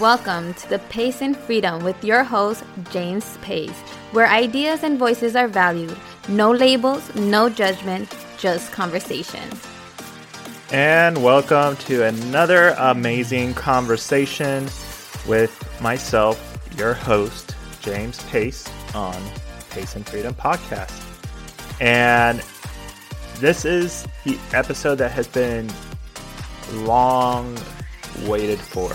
Welcome to the Pace and Freedom with your host, James Pace, where ideas and voices are valued. No labels, no judgment, just conversation. And welcome to another amazing conversation with myself, your host, James Pace, on Pace and Freedom Podcast. And this is the episode that has been long waited for.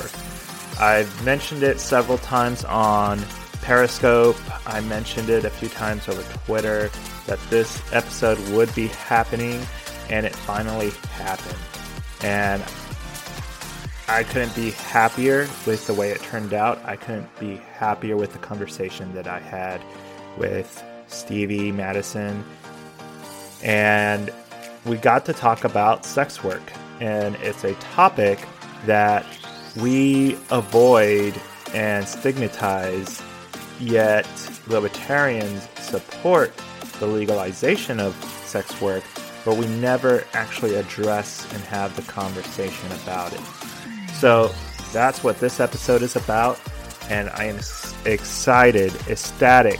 I've mentioned it several times on Periscope. I mentioned it a few times over Twitter that this episode would be happening, and it finally happened. And I couldn't be happier with the way it turned out. I couldn't be happier with the conversation that I had with Stevie Madison. And we got to talk about sex work. And it's a topic that we avoid and stigmatize, yet libertarians support the legalization of sex work, but we never actually address and have the conversation about it. So that's what this episode is about, and I am excited, ecstatic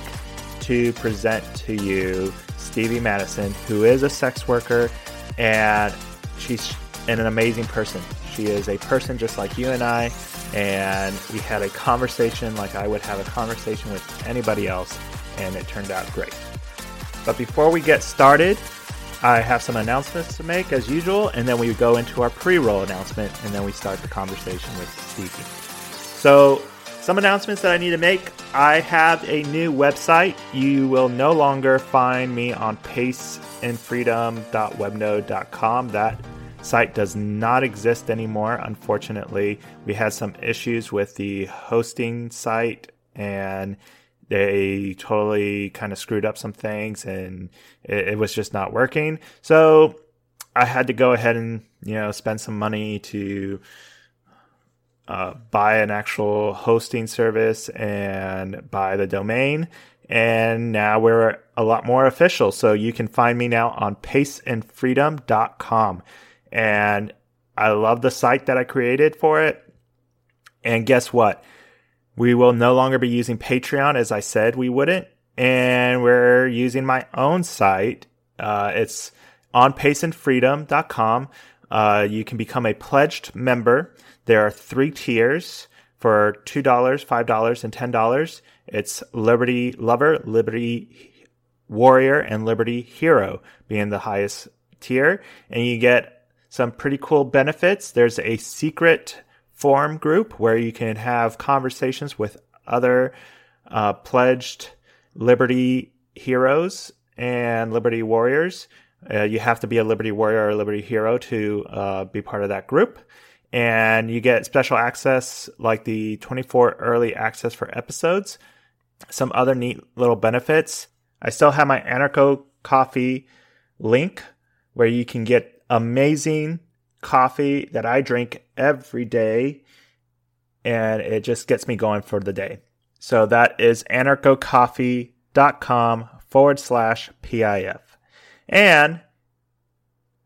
to present to you Stevie Madison, who is a sex worker, and she's an amazing person. She is a person just like you and I, and we had a conversation like I would have a conversation with anybody else, and it turned out great. But before we get started, I have some announcements to make as usual, and then we go into our pre roll announcement, and then we start the conversation with Stevie. So, some announcements that I need to make. I have a new website. You will no longer find me on paceandfreedom.webnode.com. That site does not exist anymore, unfortunately. We had some issues with the hosting site and they totally kind of screwed up some things and it, it, was just not working. So I had to go ahead and, you know, spend some money to uh, buy an actual hosting service and buy the domain. And now we're a lot more official. So you can find me now on paceandfreedom.com. And I love the site that I created for it. And guess what? We will no longer be using Patreon as I said we wouldn't. And we're using my own site. Uh, it's on paceandfreedom.com. Uh, you can become a pledged member. There are three tiers for $2, $5, and $10. It's Liberty Lover, Liberty Warrior, and Liberty Hero being the highest tier. And you get some pretty cool benefits. There's a secret forum group where you can have conversations with other uh, pledged Liberty heroes and Liberty warriors. Uh, you have to be a Liberty warrior or a Liberty hero to uh, be part of that group. And you get special access like the 24 early access for episodes, some other neat little benefits. I still have my Anarcho coffee link where you can get amazing coffee that I drink every day, and it just gets me going for the day. So that is anarchocoffee.com forward slash PIF. And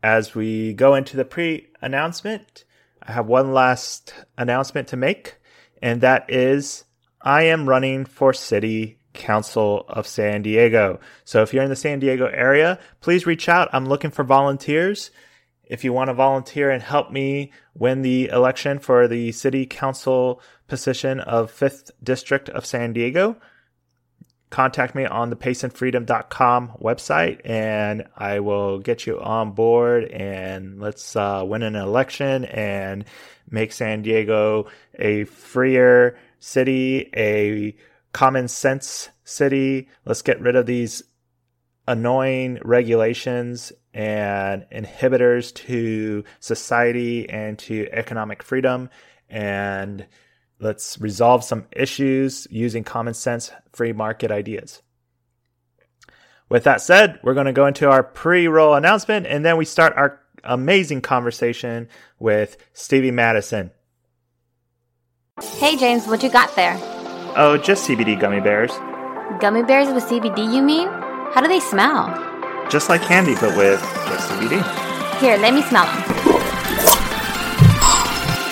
as we go into the pre announcement, I have one last announcement to make, and that is I am running for city Council of San Diego. So if you're in the San Diego area, please reach out. I'm looking for volunteers. If you want to volunteer and help me win the election for the city council position of 5th District of San Diego, contact me on the paceandfreedom.com website and I will get you on board and let's uh, win an election and make San Diego a freer city, a common sense city. Let's get rid of these annoying regulations and inhibitors to society and to economic freedom. And let's resolve some issues using common sense free market ideas. With that said, we're going to go into our pre roll announcement and then we start our amazing conversation with Stevie Madison. Hey, James, what you got there? Oh, just CBD gummy bears. Gummy bears with CBD, you mean? How do they smell? Just like candy, but with just CBD. Here, let me smell them.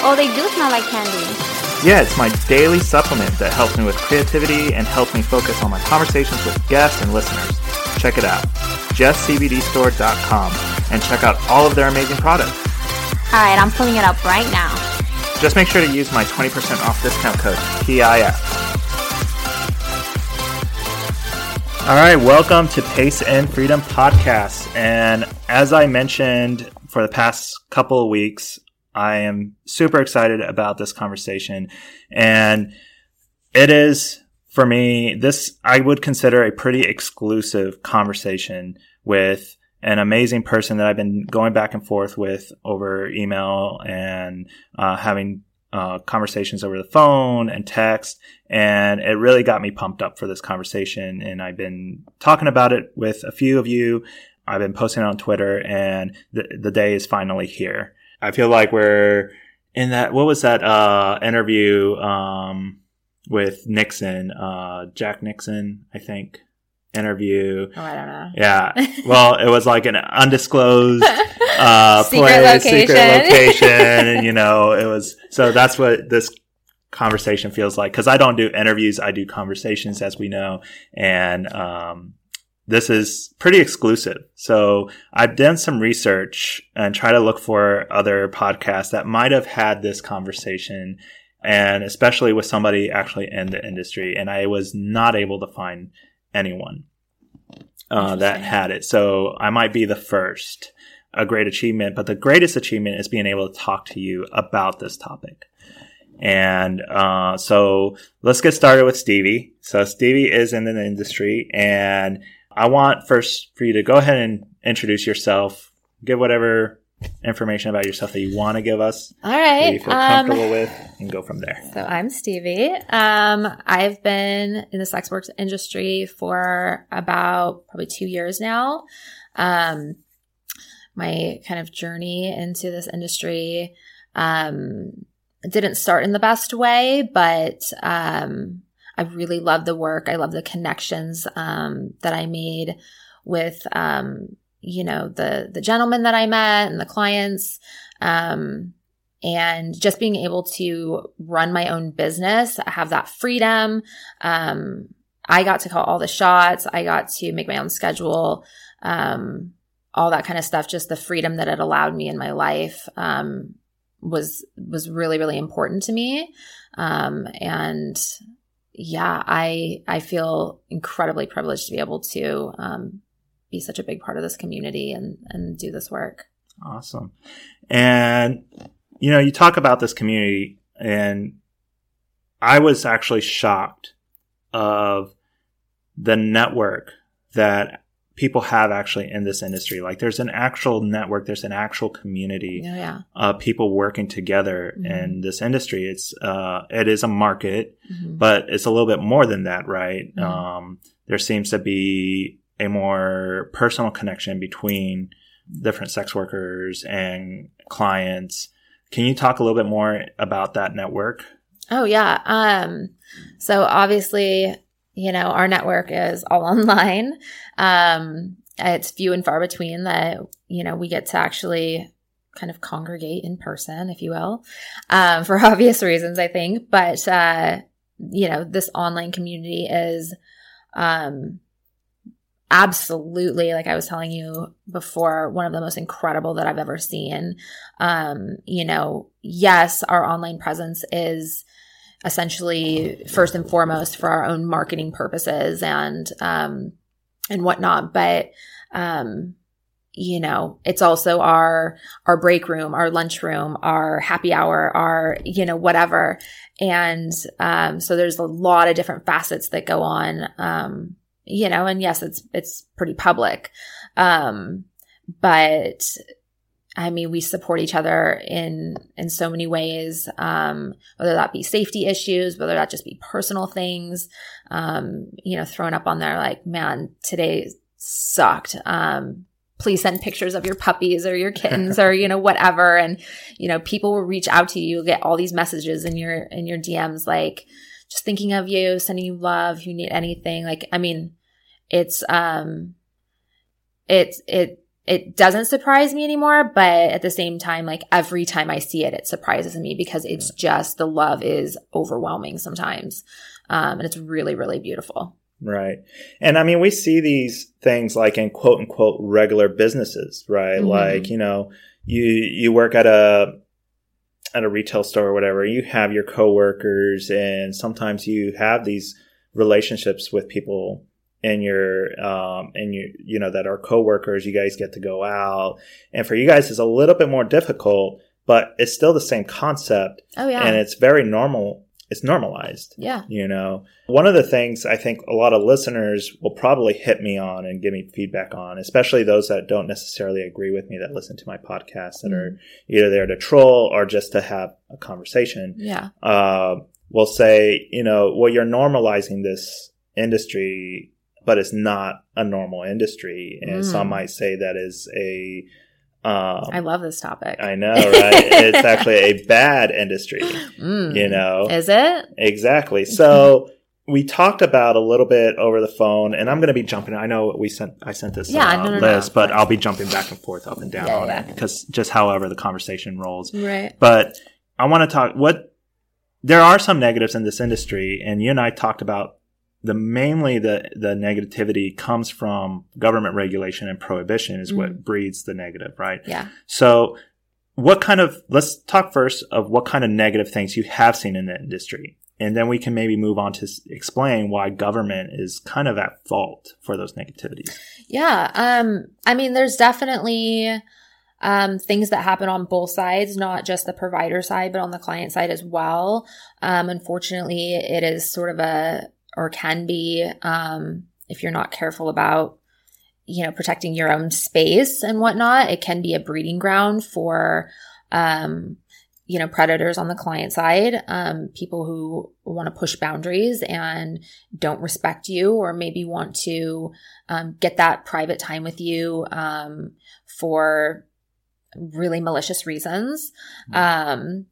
Oh, they do smell like candy. Yeah, it's my daily supplement that helps me with creativity and helps me focus on my conversations with guests and listeners. Check it out, justcbdstore.com, and check out all of their amazing products. All right, I'm pulling it up right now. Just make sure to use my 20% off discount code PIF. All right, welcome to Pace and Freedom Podcast. And as I mentioned for the past couple of weeks, I am super excited about this conversation. And it is, for me, this I would consider a pretty exclusive conversation with an amazing person that I've been going back and forth with over email and uh, having uh, conversations over the phone and text. And it really got me pumped up for this conversation. And I've been talking about it with a few of you. I've been posting it on Twitter and the, the day is finally here. I feel like we're in that, what was that, uh, interview, um, with Nixon, uh, Jack Nixon, I think interview. Oh, I don't know. Yeah. Well, it was like an undisclosed uh, Secret place, location. secret location, and you know, it was. So that's what this conversation feels like. Because I don't do interviews, I do conversations, as we know, and um, this is pretty exclusive. So I've done some research and try to look for other podcasts that might have had this conversation. And especially with somebody actually in the industry. And I was not able to find anyone uh, that had it. So I might be the first, a great achievement, but the greatest achievement is being able to talk to you about this topic. And uh, so let's get started with Stevie. So Stevie is in the industry, and I want first for you to go ahead and introduce yourself, give whatever information about yourself that you want to give us, All right. that you feel Um, comfortable with, and go from there. so I'm Stevie. Um, I've been in the sex work industry for about probably two years now. Um, my kind of journey into this industry um, didn't start in the best way, but um, I really love the work. I love the connections um, that I made with, um, you know, the the gentlemen that I met and the clients, um, and just being able to run my own business, have that freedom. Um, I got to call all the shots. I got to make my own schedule. Um, all that kind of stuff. Just the freedom that it allowed me in my life um, was was really really important to me. Um, and yeah, I I feel incredibly privileged to be able to um, be such a big part of this community and and do this work. Awesome. And, you know, you talk about this community, and I was actually shocked of the network that people have actually in this industry. Like, there's an actual network, there's an actual community Yeah, yeah. of people working together Mhm. in this industry. It's, uh, it is a market, Mhm. but it's a little bit more than that, right? Mhm. Um, there seems to be a more personal connection between different sex workers and clients. Can you talk a little bit more about that network? Oh yeah. Um so obviously, you know, our network is all online. Um it's few and far between that, you know, we get to actually kind of congregate in person, if you will. Um for obvious reasons, I think, but uh you know, this online community is um absolutely like i was telling you before one of the most incredible that i've ever seen um you know yes our online presence is essentially first and foremost for our own marketing purposes and um and whatnot. But um you know it's also our our break room our lunch room our happy hour our you know whatever. And um so there's a lot of different facets that go on um you know and yes it's it's pretty public. Um but I mean, we support each other in in so many ways, um, whether that be safety issues, whether that just be personal things, um, you know, thrown up on there like, man, today sucked. Um, please send pictures of your puppies or your kittens or you know whatever, and you know, people will reach out to you. You'll get all these messages in your in your DMs like, just thinking of you, sending you love. If you need anything, like, I mean, it's um, it's it it doesn't surprise me anymore, but at the same time, like every time I see it, it surprises me because it's just the love is overwhelming sometimes. Um, and it's really, really beautiful. Right. And I mean, we see these things like in quote unquote regular businesses, right? Mm-hmm. Like, you know, you, you work at a, at a retail store or whatever, you have your coworkers and sometimes you have these relationships with people in your um and you you know that are coworkers you guys get to go out. And for you guys it's a little bit more difficult but it's still the same concept. Oh yeah. And it's very normal it's normalized yeah. you know? One of the things i think a lot of listeners will probably hit me on and give me feedback on especially those that don't necessarily agree with me that listen to my podcast that mm. are either there to troll or just to have a conversation. Yeah. Uh, will say you know well you're normalizing this industry but it's not a normal industry. And mm. some might say that is a. Um, I love this topic. I know, right? it's actually a bad industry. Mm. You know, is it exactly? So we talked about a little bit over the phone, and I'm going to be jumping. I know we sent I sent this yeah, uh, no, no, list, no, but I'll be jumping back and forth, up and down yeah, on yeah. it because just however the conversation rolls. Right. But I want to talk what there are some negatives in this industry, and you and I talked about the mainly the the negativity comes from government regulation and prohibition is mm-hmm. what breeds the negative, right? Yeah. So what kind of let's talk first of what kind of negative things you have seen in the industry and then we can maybe move on to explain why government is kind of at fault for those negativities. Yeah, um I mean there's definitely um, things that happen on both sides, not just the provider side, but on the client side as well. Um, unfortunately, it is sort of a or can be um, if you're not careful about you know protecting your own space and whatnot it can be a breeding ground for um, you know predators on the client side um, people who want to push boundaries and don't respect you or maybe want to um, get that private time with you um, for really malicious reasons. Mm-hmm. Um,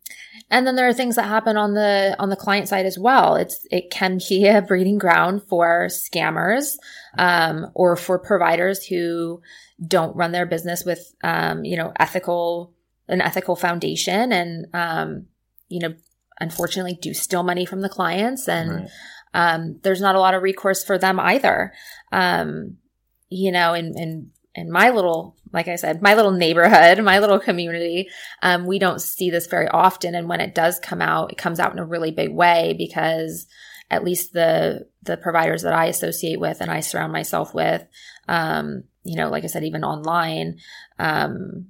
and then there are things that happen on the on the client side as well. It's it can be a breeding ground for scammers um, or for providers who don't run their business with um, you know ethical an ethical foundation and um, you know unfortunately do steal money from the clients and right. Um, there's not a lot of recourse for them either. Um, you know, and, and in my little, like I said, my little neighborhood, my little community, um, we don't see this very often. And when it does come out, it comes out in a really big way because at least the the providers that I associate with and I surround myself with, um, you know, like I said, even online, um,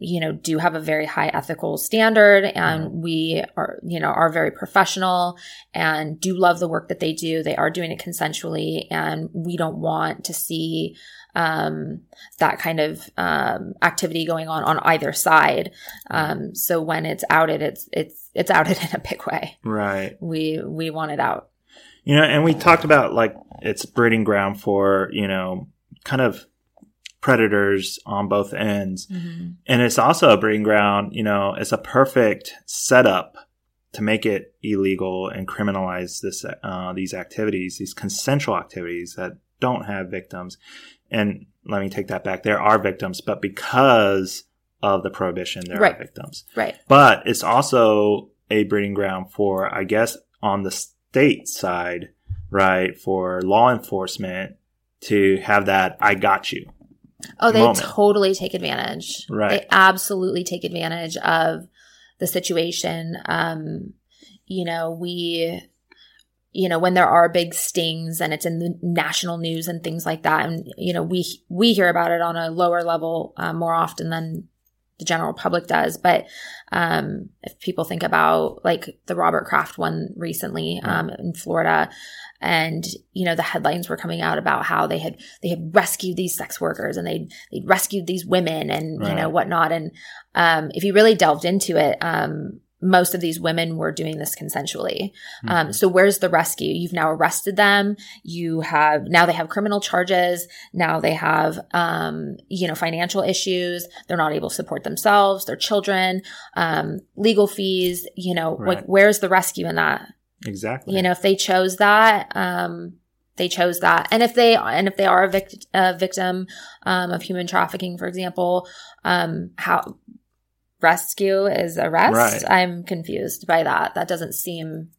you know, do have a very high ethical standard and mm-hmm. we are, you know, are very professional and do love the work that they do. They are doing it consensually and we don't want to see um, that kind of um, activity going on on either side. Um, so when it's outed, it's it's it's outed in a big way. Right. We we want it out. You know, and we talked about like it's breeding ground for you know kind of predators on both ends, mm-hmm. and it's also a breeding ground. You know, it's a perfect setup to make it illegal and criminalize this uh, these activities, these consensual activities that don't have victims and let me take that back. There are victims, but because of the prohibition, there right. are victims. Right. But it's also a breeding ground for, I guess, on the state side, right, for law enforcement to have that "I got you." Oh, they moment. totally take advantage. Right. They absolutely take advantage of the situation. Um, you know, we you know when there are big stings and it's in the national news and things like that and you know we we hear about it on a lower level uh, more often than the general public does but um, if people think about like the robert kraft one recently um, in florida and you know the headlines were coming out about how they had they had rescued these sex workers and they they rescued these women and right. you know whatnot and um, if you really delved into it um, most of these women were doing this consensually. Mm-hmm. Um, so where's the rescue? You've now arrested them. You have now they have criminal charges. Now they have, um, you know, financial issues. They're not able to support themselves, their children, um, legal fees. You know, right. like where's the rescue in that? Exactly. You know, if they chose that, um, they chose that. And if they and if they are a, vict- a victim um, of human trafficking, for example, um, how rescue is arrest. Right. I'm confused by that. That doesn't seem.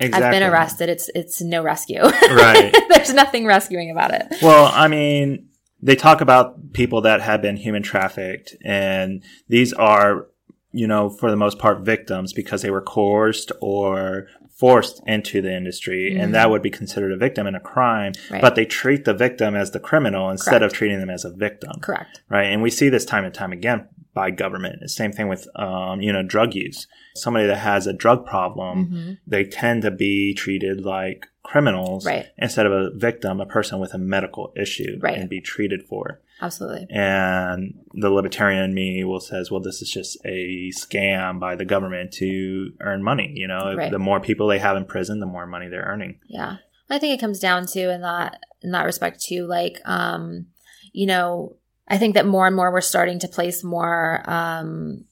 Exactly. I've been arrested. It's it's no rescue. Right. There's nothing rescuing about it. Well, I mean, they talk about people that have been human trafficked, and these are, you know, for the most part, victims because they were coerced or forced into the industry, and that would be considered a victim and a crime. Right. But they treat the victim as the criminal instead Correct. of treating them as a victim. Correct. right? And we see this time and time again by government. The same thing with, um, you know, drug use. Somebody that has a drug problem, hmm they tend to be treated like criminals Right. instead of a victim, a person with a medical issue, Right. and be treated for. Absolutely. And the libertarian in me will says, well, this is just a scam by the government to earn money. You know, Right. the more people they have in prison, the more money they're earning. Yeah. I think it comes down to in that in that respect too, like um, you know, I think that more and more we're starting to place more um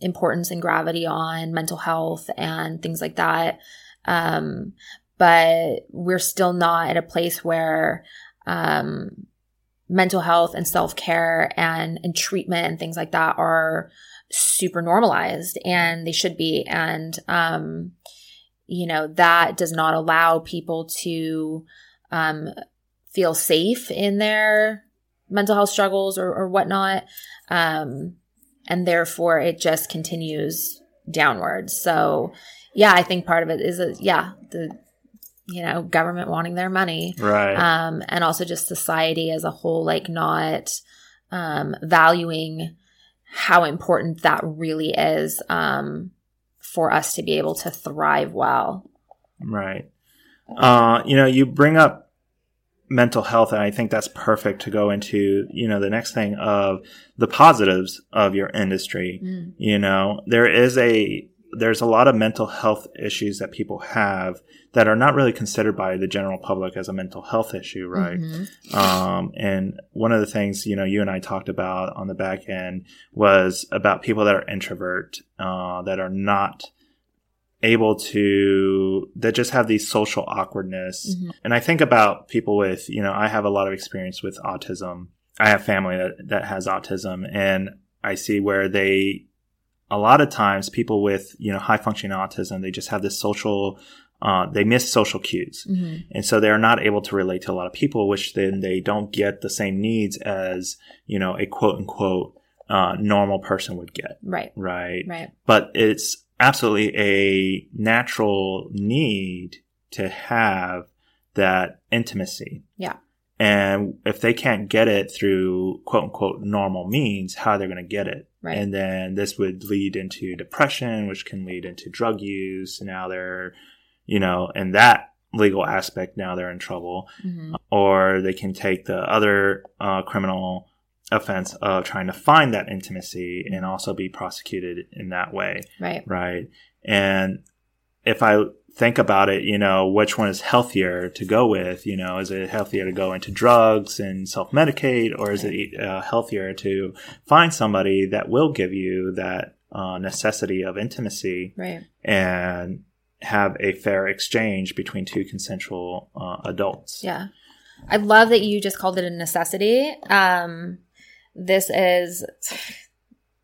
importance and gravity on mental health and things like that. Um, but we're still not at a place where um mental health and self-care and and treatment and things like that are super normalized and they should be. And um you know that does not allow people to um, feel safe in their mental health struggles or, or whatnot. Um, and therefore it just continues downwards. So yeah i think part of it is a, yeah the you know government wanting their money Right. um, and also just society as a whole, like not um, valuing how important that really is um, for us to be able to thrive well. Right. Uh, you know, you bring up mental health, and I think that's perfect to go into, you know, the next thing of the positives of your industry. Mm. You know, there is a, there's a lot of mental health issues that people have that are not really considered by the general public as a mental health issue, right? Mhm. Um, and one of the things, you know, you and I talked about on the back end was about people that are introvert, uh, that are not able to, that just have these social awkwardness. Mhm. And I think about people with, you know, I have a lot of experience with autism. I have family that, that has autism and I see where they, a lot of times people with, you know, high functioning autism, they just have this social, uh, they miss social cues. Mhm. And so they're not able to relate to a lot of people, which then they don't get the same needs as, you know, a quote unquote, uh, normal person would get. Right. Right. Right. But it's absolutely a natural need to have that intimacy. Yeah. And if they can't get it through quote unquote normal means, how they're they going to get it? Right. And then this would lead into depression, which can lead into drug use. Now they're, you know, and that legal aspect, now they're in trouble. Mhm. Or they can take the other uh, criminal offense of trying to find that intimacy and also be prosecuted in that way. Right. Right. And if I think about it, you know, which one is healthier to go with? You know, is it healthier to go into drugs and self medicate, or is it uh, healthier to find somebody that will give you that uh, necessity of intimacy Right. and have a fair exchange between two consensual uh, adults? Yeah. I love that you just called it a necessity. Um, this is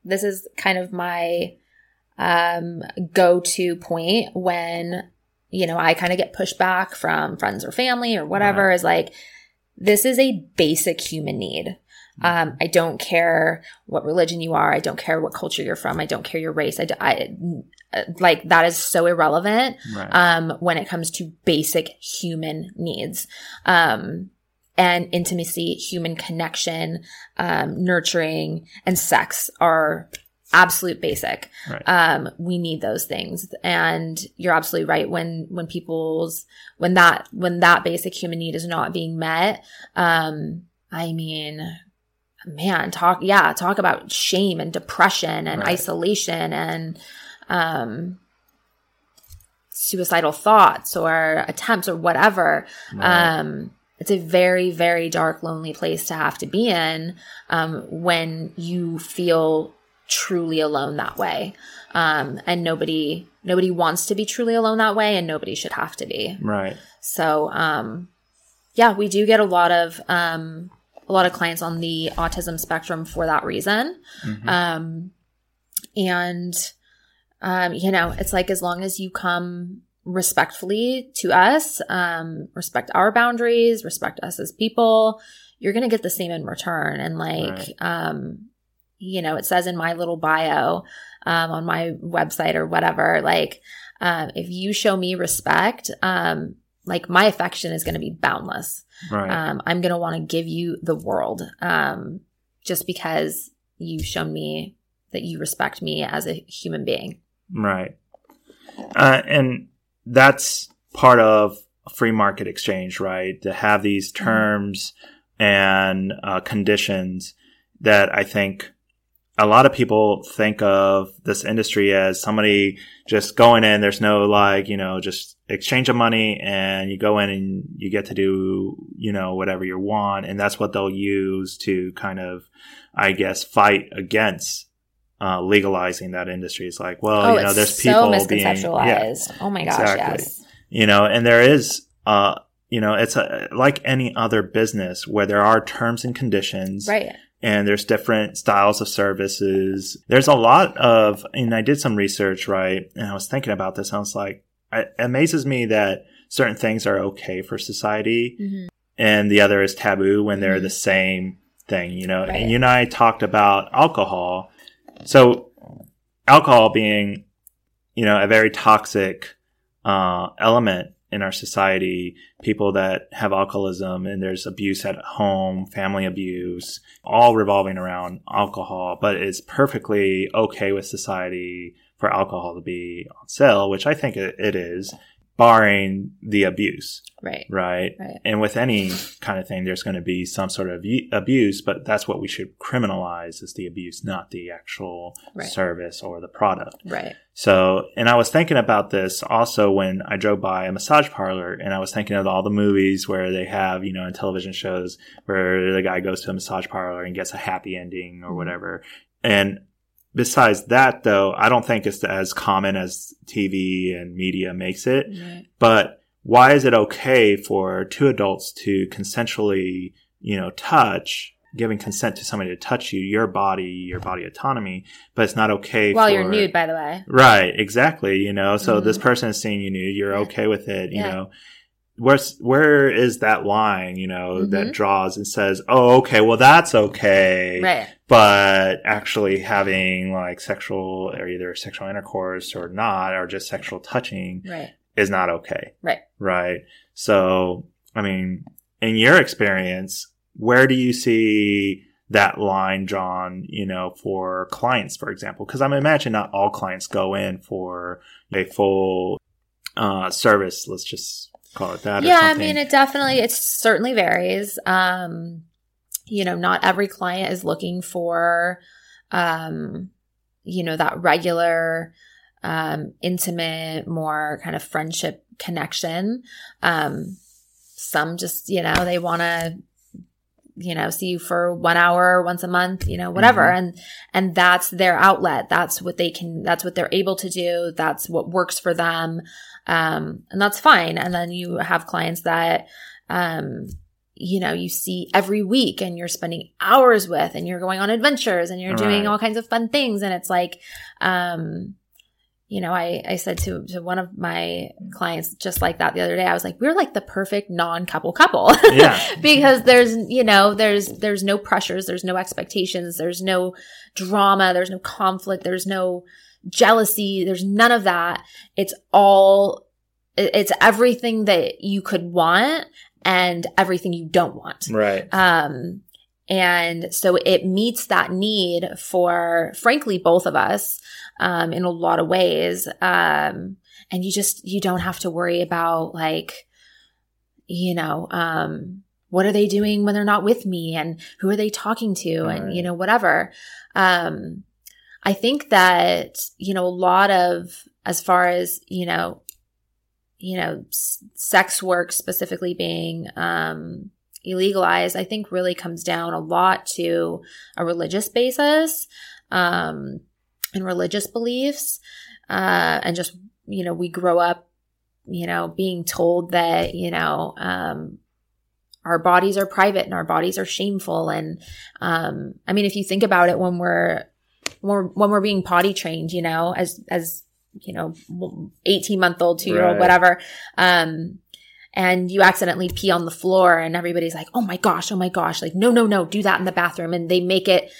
this is kind of my um, go-to point when you know I kind of get pushed back from friends or family or whatever. Is like this is a basic human need. Um, I don't care what religion you are. I don't care what culture you're from. I don't care your race. I, I like that is so irrelevant Right. um, when it comes to basic human needs. Um, and intimacy, human connection, um, nurturing, and sex are absolute basic. Right. Um, we need those things. And you're absolutely right. When, when people's, when that, when that basic human need is not being met, um, I mean, man, talk, yeah, talk about shame and depression and Right. isolation and, um, suicidal thoughts or attempts or whatever. Right. Um, it's a very, very dark, lonely place to have to be in um, when you feel truly alone that way. Um, and nobody, nobody wants to be truly alone that way, and nobody should have to be. right. So, um, yeah, we do get a lot of um, a lot of clients on the autism spectrum for that reason. Mhm. Um, and um, you know, it's like as long as you come respectfully to us, um, respect our boundaries, respect us as people, you're gonna get the same in return. And like, Right. um, you know, it says in my little bio um, on my website or whatever, like, um, if you show me respect, um, like my affection is going to be boundless. right. Um, I'm going to want to give you the world um, just because you've shown me that you respect me as a human being. Right. Uh, and that's part of free market exchange, right? To have these Mm-hmm. terms and uh, conditions that I think a lot of people think of this industry as somebody just going in. There's no like, you know, just exchange of money and you go in and you get to do, you know, whatever you want. And that's what they'll use to kind of, I guess, fight against uh, legalizing that industry. It's like, well, oh, you know, there's so people being, misconceptualized. yeah, oh my gosh, exactly. yes. you know, and there is, uh, you know, it's a, like any other business where there are terms and conditions Right. And there's different styles of services. There's a lot of, and I did some research, right? And I was thinking about this. And I was like, it amazes me that certain things are okay for society Mhm. and the other is taboo when they're Mhm. the same thing, you know? Right. And you and I talked about alcohol. So alcohol being, you know, a very toxic, uh, element in our society, people that have alcoholism and there's abuse at home, family abuse, all revolving around alcohol, but it's perfectly okay with society for alcohol to be on sale, which I think it, is, barring the abuse, Right. right? Right. And with any kind of thing, there's going to be some sort of abuse, but that's what we should criminalize is the abuse, not the actual Right. service or the product. Right. So, and I was thinking about this also when I drove by a massage parlor and I was thinking of all the movies where they have, you know, in television shows where the guy goes to a massage parlor and gets a happy ending or Mhm. whatever. And besides that, though, I don't think it's as common as TV and media makes it. Right. But why is it okay for two adults to consensually, you know, touch, giving consent to somebody to touch you, your body, your body autonomy, but it's not okay While for, you're nude, by the way. Right, exactly. You know, so Mhm. this person is seeing you nude, you're Yeah. okay with it, you Yeah. know. Where's where is that line, you know, that Mhm. draws and says, "Oh, okay, well that's okay." Right. But actually having like sexual or either sexual intercourse or not or just sexual touching Right. is not okay. Right. Right. So, I mean, in your experience, where do you see that line drawn, you know, for clients, for example? Because I'm imagining not all clients go in for a full uh, service. Let's just call it that. yeah i mean it definitely it certainly varies. Um you know not every client is looking for um you know that regular um intimate more kind of friendship connection. Um some just you know they want to you know see you for one hour once a month you know whatever. Mhm. and and that's their outlet. That's what they can that's what they're able to do. That's what works for them um and that's fine and then you have clients that um you know you see every week and you're spending hours with and you're going on adventures and you're doing Right. all kinds of fun things and it's like um you know, I, I said to, to one of my clients just like that the other day, I was like, we're like the perfect non-couple couple. Yeah. because there's, you know, there's, there's no pressures, there's no expectations, there's no drama, there's no conflict, there's no jealousy, there's none of that. It's all, it's everything that you could want and everything you don't want. Right. Um, and so it meets that need for, frankly, both of us, um, in a lot of ways. Um, and you just, you don't have to worry about like, you know, um, what are they doing when they're not with me and who are they talking to and, you know, whatever. Um, I think that, you know, a lot of, as far as, you know, you know, s- sex work specifically being, um, illegalized, I think really comes down a lot to a religious basis, um, and religious beliefs. Uh, and just, you know, we grow up, you know, being told that, you know, um, our bodies are private and our bodies are shameful. And, um, I mean, if you think about it, when we're, when we're, when we're being potty trained, you know, as, as, you know, 18 month old, two year old, Right. whatever, um, and you accidentally pee on the floor and everybody's like, oh my gosh, oh my gosh, like, no, no, no, do that in the bathroom. And they make it,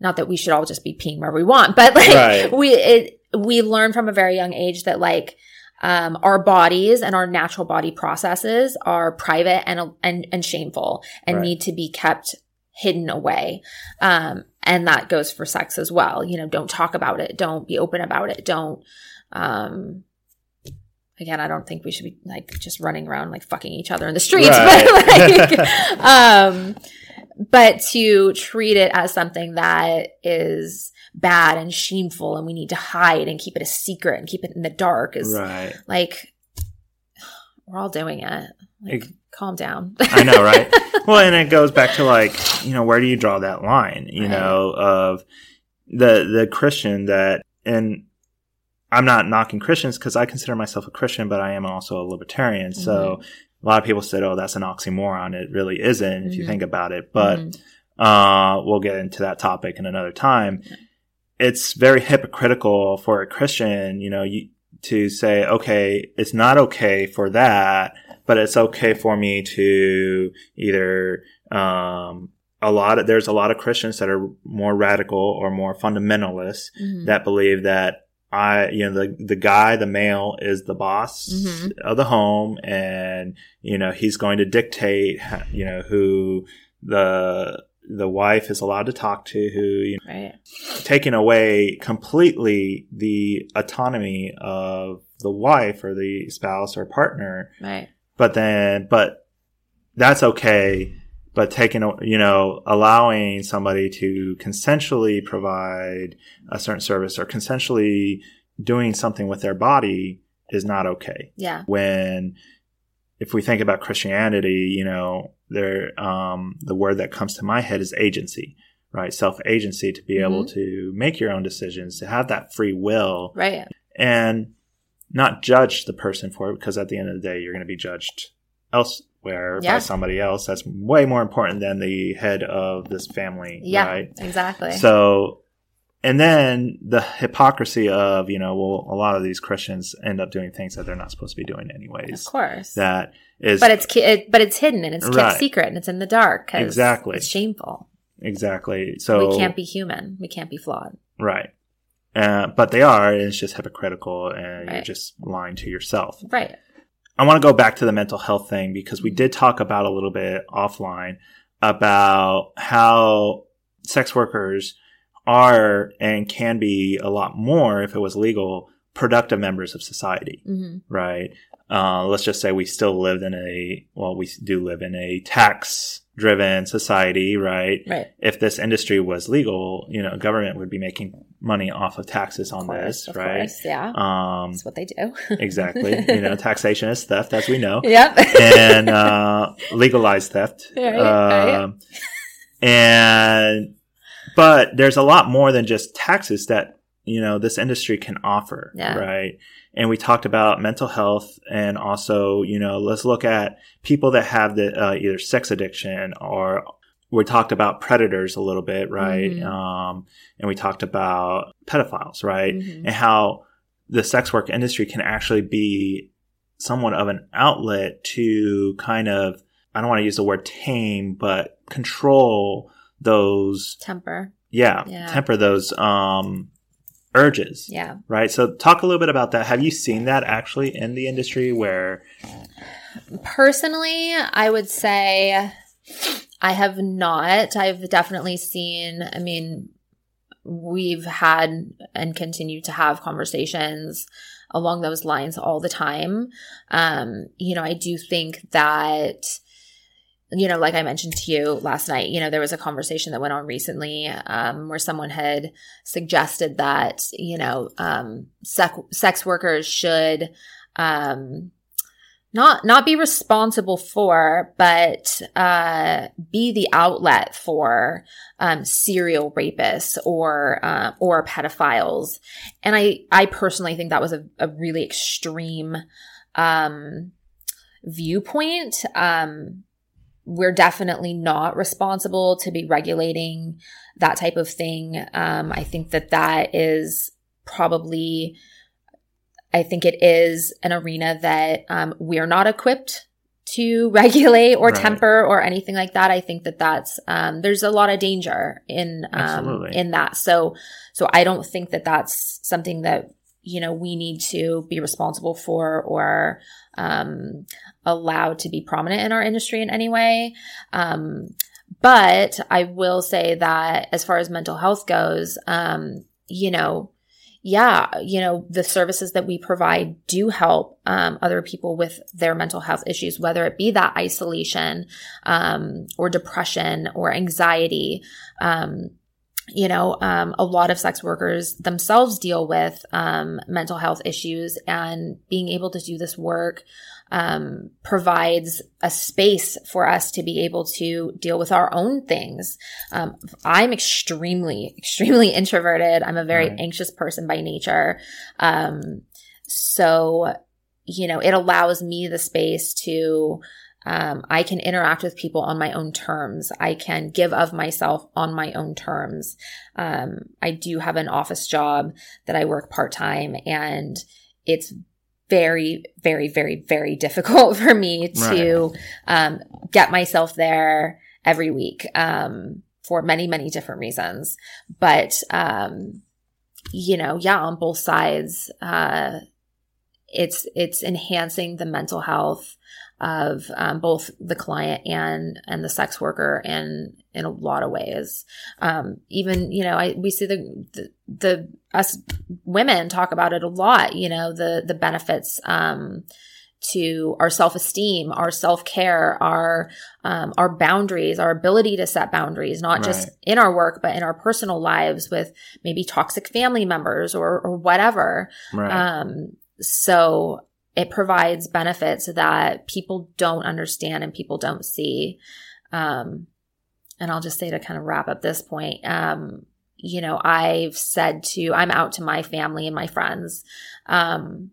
not that we should all just be peeing where we want, but like Right. we, it, we learn from a very young age that like, um, our bodies and our natural body processes are private and, and, and shameful and Right. need to be kept hidden away. Um, and that goes for sex as well. You know, don't talk about it. Don't be open about it. Don't, um, again, I don't think we should be like just running around like fucking each other in the streets, Right. but like, um, but to treat it as something that is bad and shameful and we need to hide and keep it a secret and keep it in the dark is right. like, we're all doing it. Like, calm down. I know, right? well, and it goes back to like, you know, where do you draw that line? You Right. know, of the the Christian that, and I'm not knocking Christians because I consider myself a Christian, but I am also a libertarian. So a lot of people said, "Oh, that's an oxymoron." It really isn't if you Mhm. think about it. But Mhm. uh, we'll get into that topic in another time. It's very hypocritical for a Christian, you know, you, to say, okay, it's not okay for that, but it's okay for me to either, um, a lot of, there's a lot of Christians that are more radical or more fundamentalist Mhm. that believe that I, you know, the, the guy, the male is the boss Mhm. of the home and, you know, he's going to dictate, you know, who the, the wife is allowed to talk to, who, you know, right. taking away completely the autonomy of the wife or the spouse or partner. Right. But then, but that's okay. But taking, you know, allowing somebody to consensually provide a certain service or consensually doing something with their body is not okay Yeah. when if we think about Christianity, you know, there um, the word that comes to my head is agency, right? Self agency to be able to make your own decisions, to have that free will, Right. and not judge the person for it, because at the end of the day, you're going to be judged elsewhere Yeah. by somebody else. That's way more important than the head of this family, Yeah. right? Exactly. So, and then the hypocrisy of, you know, well, a lot of these Christians end up doing things that they're not supposed to be doing anyways. of course. That is but it's ki- it, but it's hidden and it's kept Right. secret and it's in the dark. Exactly. It's shameful. exactly so we can't be human. We can't be flawed. right. Uh, but they are, and it's just hypocritical, and you're just lying to yourself. Right. I want to go back to the mental health thing because we did talk about a little bit offline about how sex workers are and can be a lot more if it was legal productive members of society hmm right uh, let's just say we still live in a well we do live in a tax driven society right Right. if this industry was legal you know government would be making money off of taxes on Of course, this of right course. Yeah. um That's what they do. exactly you know taxation is theft as we know yep. and uh, legalize theft. Right, right. Um, And but there's a lot more than just taxes that you know this industry can offer, Yeah. right? And we talked about mental health, and also you know let's look at people that have the uh, either sex addiction or we talked about predators a little bit, right? Mhm. Um, and we talked about pedophiles, right? Mhm. And how the sex work industry can actually be somewhat of an outlet to kind of I don't want to use the word tame, but control those Temper. yeah, Yeah. temper those um urges. Yeah. Right. So talk a little bit about that. Have you seen that actually in the industry where Personally, I would say I have not. I've definitely seen, I mean, we've had and continue to have conversations along those lines all the time. Um, you know, I do think that you know, like I mentioned to you last night, you know, there was a conversation that went on recently um, where someone had suggested that, you know, um, sex, sex workers should um, not not be responsible for, but uh, be the outlet for um, serial rapists or uh, or pedophiles. And I I personally think that was a, a really extreme um, viewpoint. Um, we're definitely not responsible to be regulating that type of thing. Um, I think that that is probably, I think it is an arena that um, we're not equipped to regulate or right. temper or anything like that. I think that that's um, there's a lot of danger in um, in that. So so I don't think that that's something that you know we need to be responsible for or um, allowed to be prominent in our industry in any way. Um, but I will say that as far as mental health goes, um, you know, yeah, you know, the services that we provide do help um, other people with their mental health issues, whether it be that isolation um, or depression or anxiety. You know, um, a lot of sex workers themselves deal with um, mental health issues, and being able to do this work um, provides a space for us to be able to deal with our own things. Um, I'm extremely, extremely introverted. I'm a very right. anxious person by nature. Um, so, you know, it allows me the space to, um, I can interact with people on my own terms. I can give of myself on my own terms. Um, I do have an office job that I work part time and it's very, very, very, very difficult for me to right. um, get myself there every week um, for many, many different reasons. But, um, you know, yeah, on both sides, uh, it's it's enhancing the mental health of um, both the client and and the sex worker and in a lot of ways um, even you know I, we see the, the, the us women talk about it a lot you know the the benefits um, to our self-esteem our self-care our um, our boundaries our ability to set boundaries not right. just in our work but in our personal lives with maybe toxic family members or or whatever right. um so it provides benefits that people don't understand and people don't see. Um, and I'll just say to kind of wrap up this point, um, you know, I've said to, I'm out to my family and my friends. Um,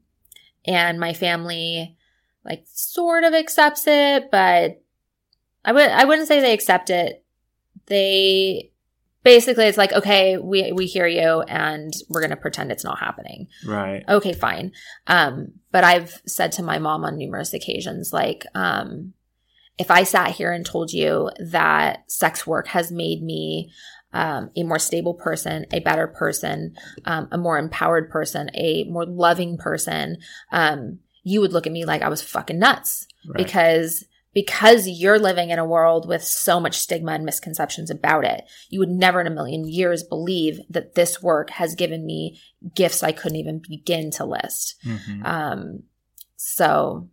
and my family like sort of accepts it, but I would, I wouldn't say they accept it. They basically it's like okay we we hear you and we're going to pretend it's not happening. Right. Okay fine. Um but i've said to my mom on numerous occasions like um if i sat here and told you that sex work has made me um, a more stable person, a better person, um, a more empowered person, a more loving person, um, you would look at me like I was fucking nuts. Right. because because you're living in a world with so much stigma and misconceptions about it, you would never in a million years believe that this work has given me gifts I couldn't even begin to list. Mm-hmm. Um, so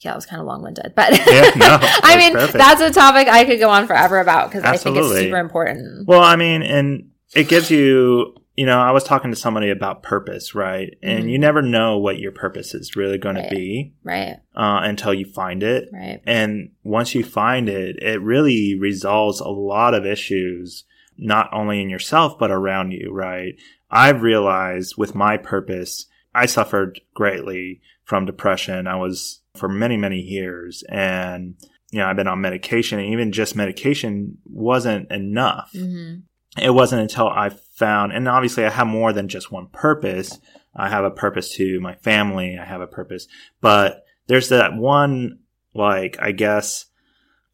yeah, it was kind of long winded, but yeah, no, I mean, perfect. that's a topic I could go on forever about because I think it's super important. Well, I mean, and it gives you you know, I was talking to somebody about purpose, right? And mm-hmm. you never know what your purpose is really going right. to be, right? Uh, until you find it, right? And once you find it, it really resolves a lot of issues, not only in yourself but around you, right? I've realized with my purpose, I suffered greatly from depression. I was for many, many years, and you know, I've been on medication, and even just medication wasn't enough. Mm-hmm it wasn't until I found, and obviously I have more than just one purpose. I have a purpose to my family. I have a purpose, but there's that one, like, I guess,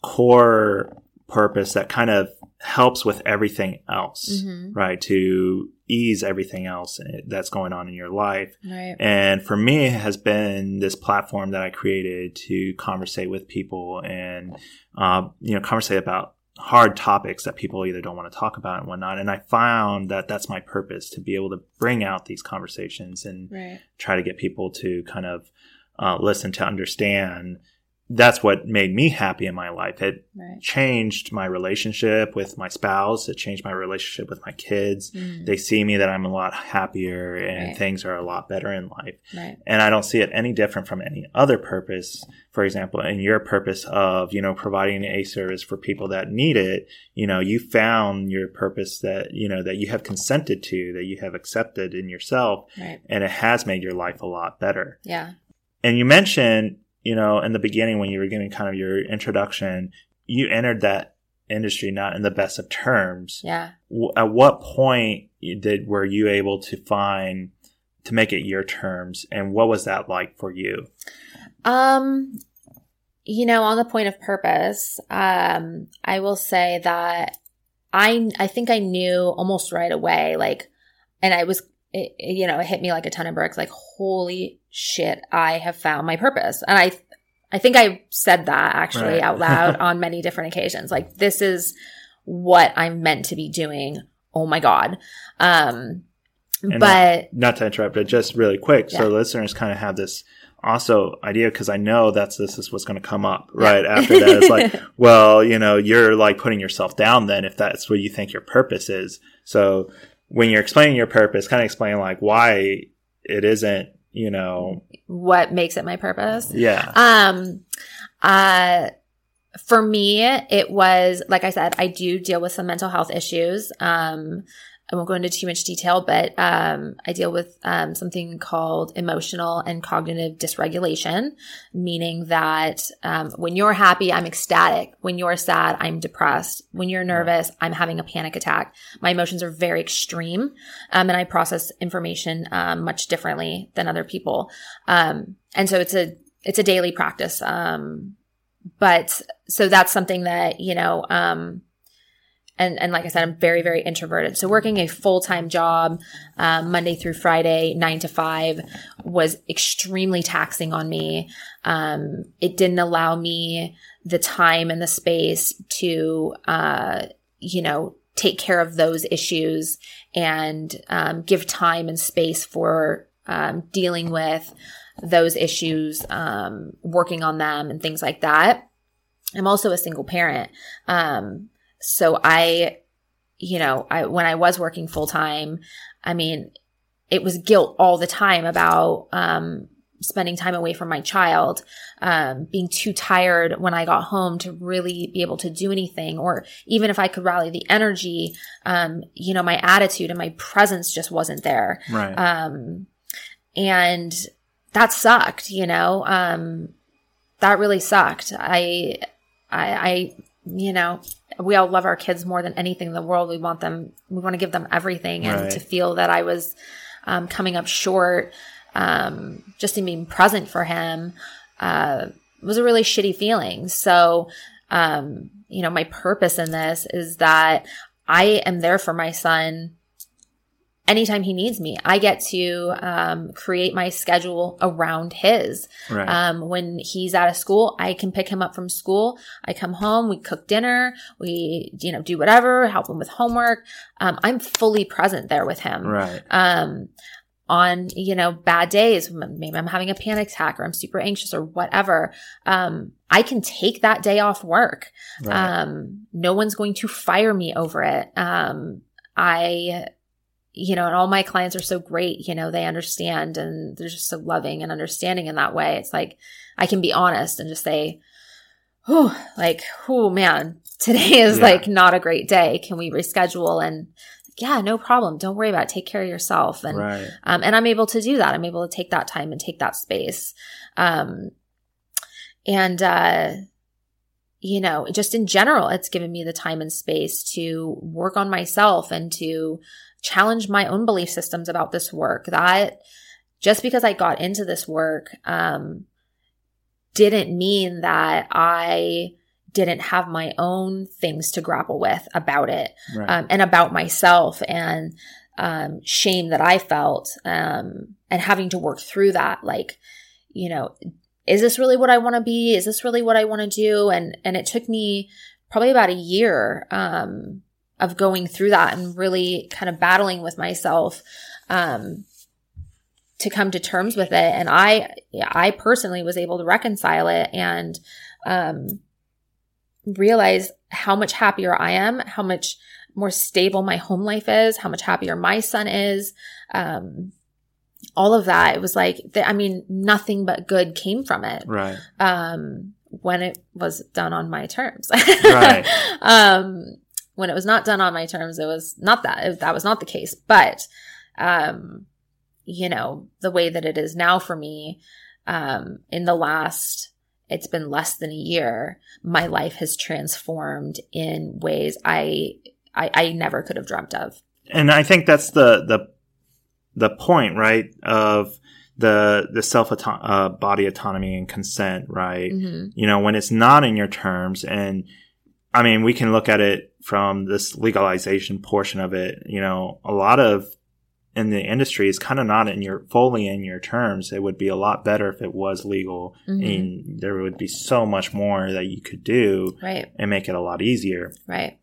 core purpose that kind of helps with everything else, mm-hmm. right? To ease everything else that's going on in your life. Right. And for me, it has been this platform that I created to conversate with people and, uh, you know, conversate about hard topics that people either don't want to talk about and whatnot. And I found that that's my purpose to be able to bring out these conversations and right. try to get people to kind of uh, listen to understand that's what made me happy in my life. It right. changed my relationship with my spouse. It changed my relationship with my kids. Mm. They see me that I'm a lot happier and right. things are a lot better in life. Right. And I don't see it any different from any other purpose. For example, in your purpose of, you know, providing a service for people that need it, you know, you found your purpose that, you know, that you have consented to, that you have accepted in yourself. And it has made your life a lot better. Yeah. And you mentioned you know, in the beginning when you were giving kind of your introduction, you entered that industry not in the best of terms. Yeah. At what point did were you able to find to make it your terms, and what was that like for you? Um, you know, on the point of purpose, um, I will say that I I think I knew almost right away, like, and I was, it, you know, it hit me like a ton of bricks. Like, holy shit, I have found my purpose, and I, I think I said that actually Right. out loud on many different occasions. Like, this is what I'm meant to be doing. Oh my god. Um, And but Not to interrupt, but just really quick, so listeners kind of have this also idea because I know that's this is what's going to come up right after that. It's like, well, you know, you're like putting yourself down then if that's what you think your purpose is. So when you're explaining your purpose, kind of explain like why it isn't, you know, what makes it my purpose? yeah, Um, uh, for me, it was, like I said, I do deal with some mental health issues. Um, I won't go into too much detail, but um, I deal with um, something called emotional and cognitive dysregulation, meaning that um, when you're happy, I'm ecstatic. When you're sad, I'm depressed. When you're nervous, I'm having a panic attack. My emotions are very extreme, um, and I process information um, much differently than other people. Um, and so it's a it's a daily practice. Um, but so that's something that you know um, and and like I said, I'm very very introverted. So working a full time job, um, Monday through Friday, nine to five, was extremely taxing on me. Um, it didn't allow me the time and the space to, uh, you know, take care of those issues and um, give time and space for um, dealing with those issues, um, working on them, and things like that. I'm also a single parent. Um, so I, you know, I, when I was working full time, I mean, it was guilt all the time about, um, spending time away from my child, um, being too tired when I got home to really be able to do anything, or even if I could rally the energy, um, you know, my attitude and my presence just wasn't there. right, Um, and that sucked, you know, um, that really sucked. I, I, I, you know, we all love our kids more than anything in the world. We want them, we want to give them everything. And Right. to feel that I was, um, coming up short, um, just in being present for him, uh, was a really shitty feeling. So, um, you know, my purpose in this is that I am there for my son anytime he needs me. I get to um, create my schedule around his. right, Um, when he's out of school, I can pick him up from school. I come home, we cook dinner, we, you know, do whatever, help him with homework. Um, I'm fully present there with him. right, Um, on, you know, bad days, maybe I'm having a panic attack or I'm super anxious or whatever. Um, I can take that day off work. right, Um, no one's going to fire me over it. Um, I, you know, and all my clients are so great, you know, they understand and they're just so loving and understanding in that way. It's like I can be honest and just say, oh, like, oh man, today is Yeah. like not a great day. Can we reschedule? And yeah, no problem. Don't worry about it. Take care of yourself. And right, um, and I'm able to do that. I'm able to take that time and take that space. Um, and, uh, you know, just in general, it's given me the time and space to work on myself and to challenge my own belief systems about this work. That just because I got into this work, um, didn't mean that I didn't have my own things to grapple with about it right, um, and about myself and um, shame that I felt um, and having to work through that. Like, you know, is this really what I want to be? Is this really what I want to do? And and it took me probably about a year um, of going through that and really kind of battling with myself um, to come to terms with it. And I I personally was able to reconcile it and um, realize how much happier I am, how much more stable my home life is, how much happier my son is. Um, all of that. It was like, I mean, nothing but good came from it. right, Um, when it was done on my terms. Right. um, when it was not done on my terms, it was not that, it- that was not the case. But, um, you know, the way that it is now for me, um, in the last it's been less than a year, my life has transformed in ways I I, I never could have dreamt of. And I think that's the the the point, right? Of the the self uh, body autonomy and consent, right? Mm-hmm. You know, when it's not in your terms, and I mean, we can look at it from this legalization portion of it. You know, a lot of in the industry is kind of not in your fully in your terms. It would be a lot better if it was legal, mm-hmm. and there would be so much more that you could do, right, and make it a lot easier, right,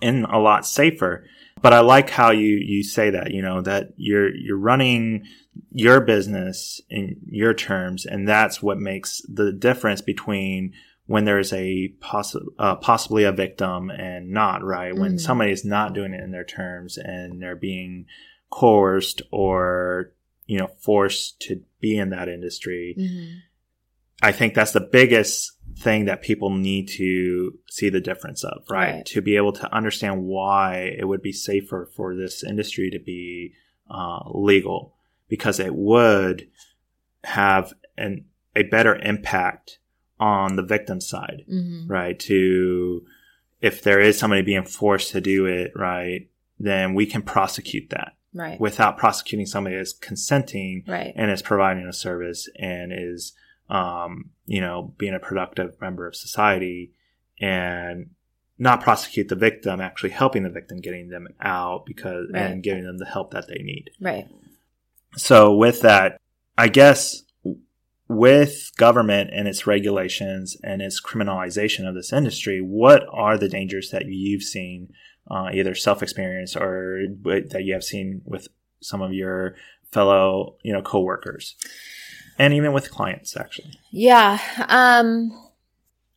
and a lot safer. But I like how you you say that you know that you're you're running your business in your terms, and that's what makes the difference between when there's a poss- uh, possibly a victim and not right when mm-hmm. somebody is not doing it in their terms and they're being coerced or you know forced to be in that industry mm-hmm. i think that's the biggest thing that people need to see the difference of right? right? to be able to understand why it would be safer for this industry to be uh, legal because it would have an a better impact on the victim side mm-hmm. right to if there is somebody being forced to do it right then we can prosecute that right. without prosecuting somebody that's consenting right. and is providing a service and is, um, you know, being a productive member of society and not prosecute the victim, actually helping the victim, getting them out because right. and giving them the help that they need. Right. So with that, I guess with government and its regulations and its criminalization of this industry, what are the dangers that you've seen uh, either self experience or that you have seen with some of your fellow you know coworkers? And even with clients actually. Yeah um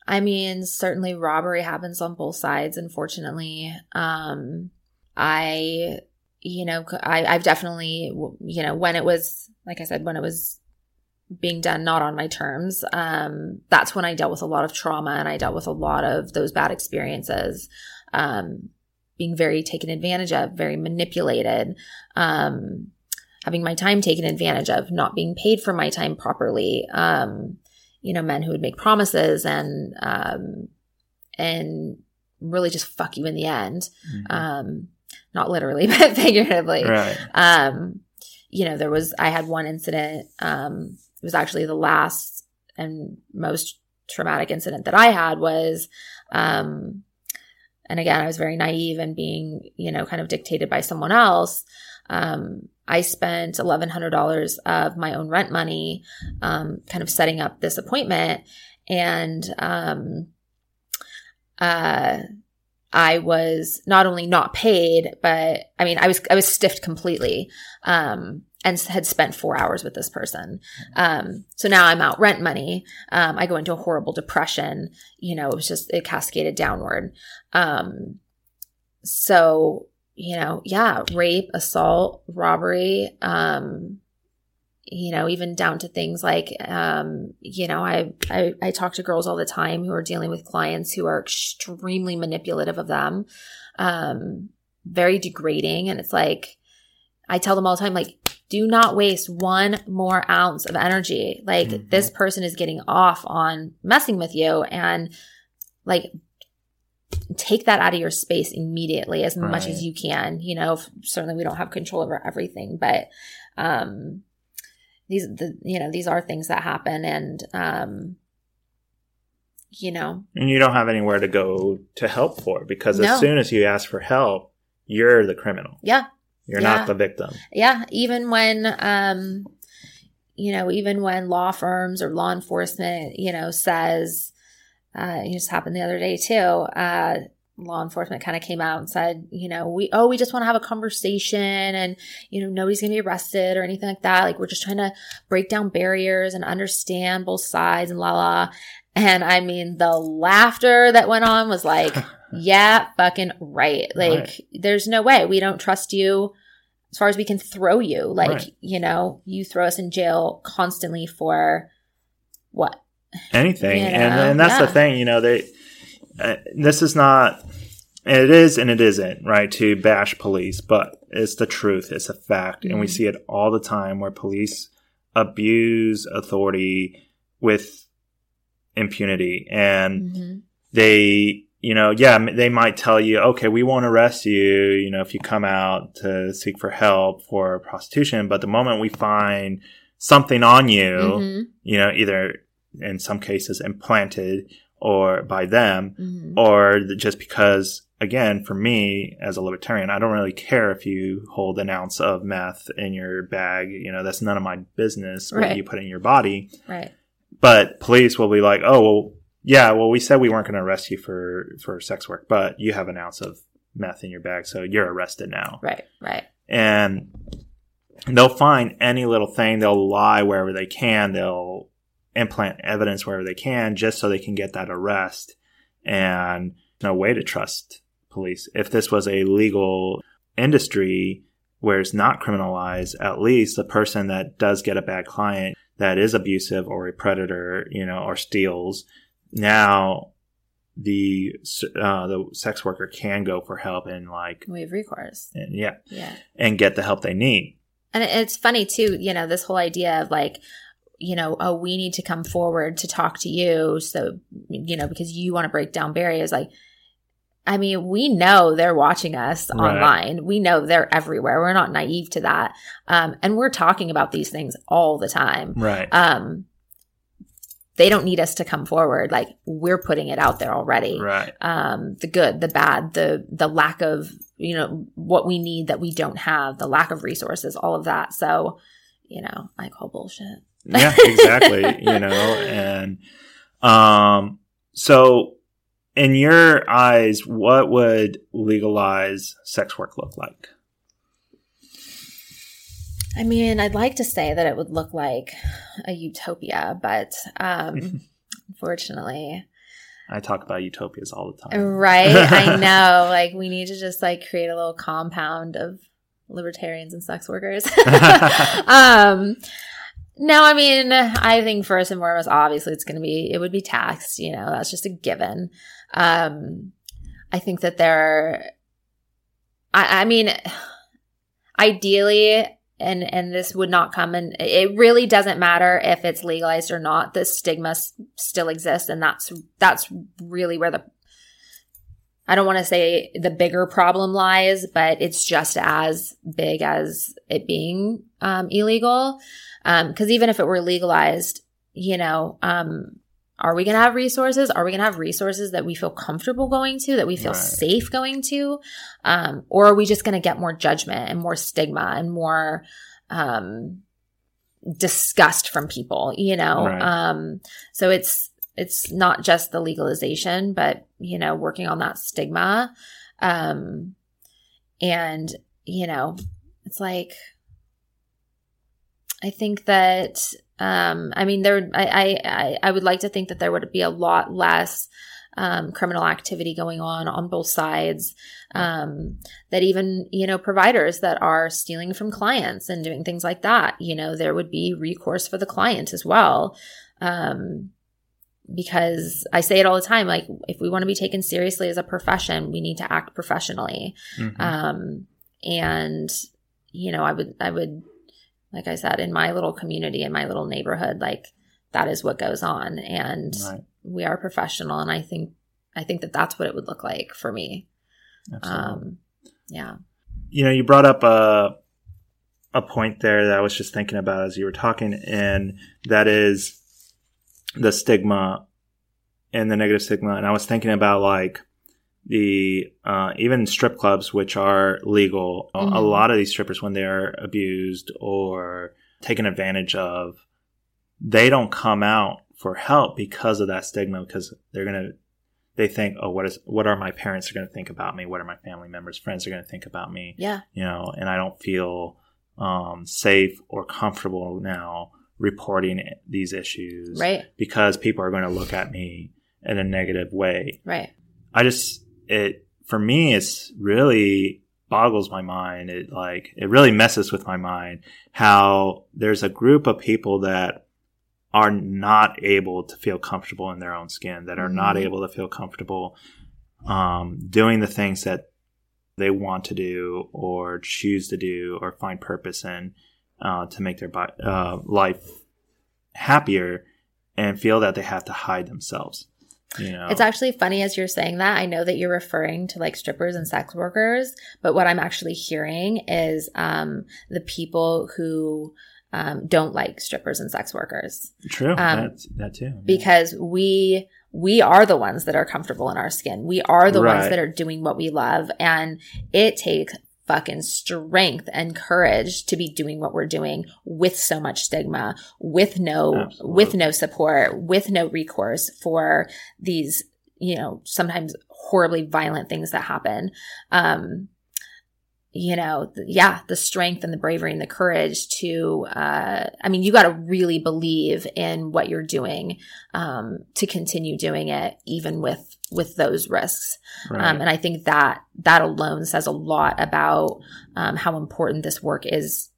i mean certainly robbery happens on both sides unfortunately. Um i you know I, i've definitely you know when it was like i said when it was being done not on my terms um that's when i dealt with a lot of trauma and i dealt with a lot of those bad experiences um being very taken advantage of, very manipulated, um, having my time taken advantage of, not being paid for my time properly. Um, you know, men who would make promises and um, and really just fuck you in the end. Mm-hmm. Um, not literally, but figuratively. Right. Um, you know, there was I had one incident. Was actually the last and most traumatic incident that I had was um, and again, I was very naive and being, you know, kind of dictated by someone else. Um, I spent $1,100 of my own rent money, um, kind of setting up this appointment. And, um, uh, I was not only not paid, but I mean, I was, I was stiffed completely. Um, and had spent four hours with this person. Um, so now I'm out rent money. Um, I go into a horrible depression. You know, it was just, it cascaded downward. Um, so, you know, yeah, rape, assault, robbery, um, you know, even down to things like, um, you know, I, I, I talk to girls all the time who are dealing with clients who are extremely manipulative of them, um, very degrading. And it's like, I tell them all the time, like, do not waste one more ounce of energy. Like mm-hmm. this person is getting off on messing with you and like take that out of your space immediately as right. much as you can. You know, certainly we don't have control over everything, but um these the you know, these are things that happen and um you know. And you don't have anywhere to go to help for because no. as soon as you ask for help, you're the criminal. Yeah. You're yeah. not the victim. Yeah. Even when, um, you know, even when law firms or law enforcement, you know, says, uh, it just happened the other day too, uh, law enforcement kind of came out and said, you know, we, oh, we just want to have a conversation and, you know, nobody's going to be arrested or anything like that. Like we're just trying to break down barriers and understand both sides and la la. And I mean, the laughter that went on was like, yeah, fucking right. Like, right. there's no way we don't trust you as far as we can throw you. Like, right. you know, you throw us in jail constantly for what? Anything. You know? and, and that's yeah. the thing, you know, they, uh, this is not, it is and it isn't, right, to bash police, but it's the truth. It's a fact. Mm-hmm. And we mm-hmm. see it all the time where police abuse authority with impunity and mm-hmm. they you know, yeah, they might tell you, okay, we won't arrest you, you know, if you come out to seek for help for prostitution. But the moment we find something on you, mm-hmm. you know, either in some cases implanted or by them, mm-hmm. or just because, again, for me as a libertarian, I don't really care if you hold an ounce of meth in your bag. You know, that's none of my business what right. you put in your body. Right. But police will be like, oh, well, yeah, well, we said we weren't going to arrest you for for sex work, but you have an ounce of meth in your bag, so you're arrested now. Right, right. And they'll find any little thing. They'll lie wherever they can. They'll implant evidence wherever they can, just so they can get that arrest. And no way to trust police. If this was a legal industry where it's not criminalized, at least the person that does get a bad client that is abusive or a predator, you know, or steals now the uh, the sex worker can go for help and like we have recourse. And yeah, yeah, and get the help they need. And it's funny too, you know, this whole idea of like, you know, oh, we need to come forward to talk to you, so you know, because you want to break down barriers. Like, I mean, we know they're watching us right. online. We know they're everywhere. We're not naive to that, um, and we're talking about these things all the time. Right. Um, they don't need us to come forward. Like we're putting it out there already. Right. Um, the good, the bad, the the lack of you know what we need that we don't have, the lack of resources, all of that. So, you know, I call bullshit. yeah, exactly. you know, and um, so in your eyes, what would legalize sex work look like? I mean, I'd like to say that it would look like a utopia, but um, unfortunately, I talk about utopias all the time. Right. I know. Like, we need to just like create a little compound of libertarians and sex workers. um, no, I mean, I think first and foremost, obviously, it's going to be, it would be taxed. You know, that's just a given. Um, I think that there, I, I mean, ideally, and and this would not come and it really doesn't matter if it's legalized or not the stigma s- still exists and that's that's really where the I don't want to say the bigger problem lies, but it's just as big as it being um, illegal. Because um, even if it were legalized, you know, um, are we going to have resources? Are we going to have resources that we feel comfortable going to, that we feel right. safe going to? Um, or are we just going to get more judgment and more stigma and more, um, disgust from people, you know? Right. Um, so it's, it's not just the legalization, but, you know, working on that stigma. Um, and, you know, it's like, I think that um, I mean, there. I, I I would like to think that there would be a lot less um, criminal activity going on on both sides. Um, that even you know providers that are stealing from clients and doing things like that, you know, there would be recourse for the client as well. Um, because I say it all the time, like if we want to be taken seriously as a profession, we need to act professionally. Mm-hmm. Um, and you know, I would I would like I said, in my little community, in my little neighborhood, like that is what goes on. And right. we are professional. And I think, I think that that's what it would look like for me. Um, yeah. You know, you brought up a, a point there that I was just thinking about as you were talking, and that is the stigma and the negative stigma. And I was thinking about like, the uh, even strip clubs, which are legal, mm-hmm. a lot of these strippers, when they're abused or taken advantage of, they don't come out for help because of that stigma. Because they're gonna, they think, oh, what is, what are my parents are gonna think about me? What are my family members, friends are gonna think about me? Yeah, you know, and I don't feel um, safe or comfortable now reporting these issues, right? Because people are going to look at me in a negative way, right? I just it for me it's really boggles my mind. It like it really messes with my mind how there's a group of people that are not able to feel comfortable in their own skin, that are mm-hmm. not able to feel comfortable um, doing the things that they want to do or choose to do or find purpose in uh, to make their uh, life happier. and feel that they have to hide themselves. You know, It's actually funny as you're saying that. I know that you're referring to like strippers and sex workers, but what I'm actually hearing is um, the people who um, don't like strippers and sex workers true. um, That's, that too. yeah. because we we are the ones that are comfortable in our skin. We are the Right. ones that are doing what we love, and it takes fucking strength and courage to be doing what we're doing with so much stigma, with no Absolutely. with no support, with no recourse for these, you know, sometimes horribly violent things that happen. Um you know, th- yeah, the strength and the bravery and the courage to, uh, I mean, you got to really believe in what you're doing, um, to continue doing it, even with, with those risks. Right. Um, and I think that that alone says a lot about, um, how important this work is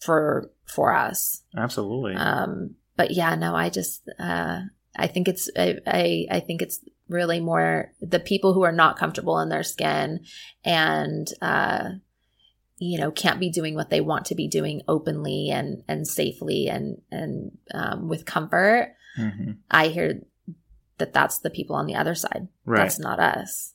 for, for us. Absolutely. Um, but yeah, no, I just, uh, I think it's, I, I, I think it's really more the people who are not comfortable in their skin and, uh, you know, can't be doing what they want to be doing openly and, and safely and, and, um, with comfort. hmm I hear that that's the people on the other side. Right. That's not us.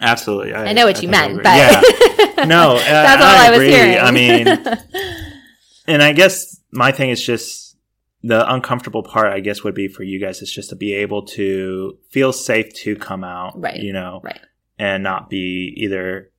Absolutely. I, know what you meant, but Yeah. No, uh, that's all I I, was agree. hearing. I mean, and I guess my thing is just the uncomfortable part. I guess would be for you guys is just to be able to feel safe to come out, Right. You know, Right. and not be either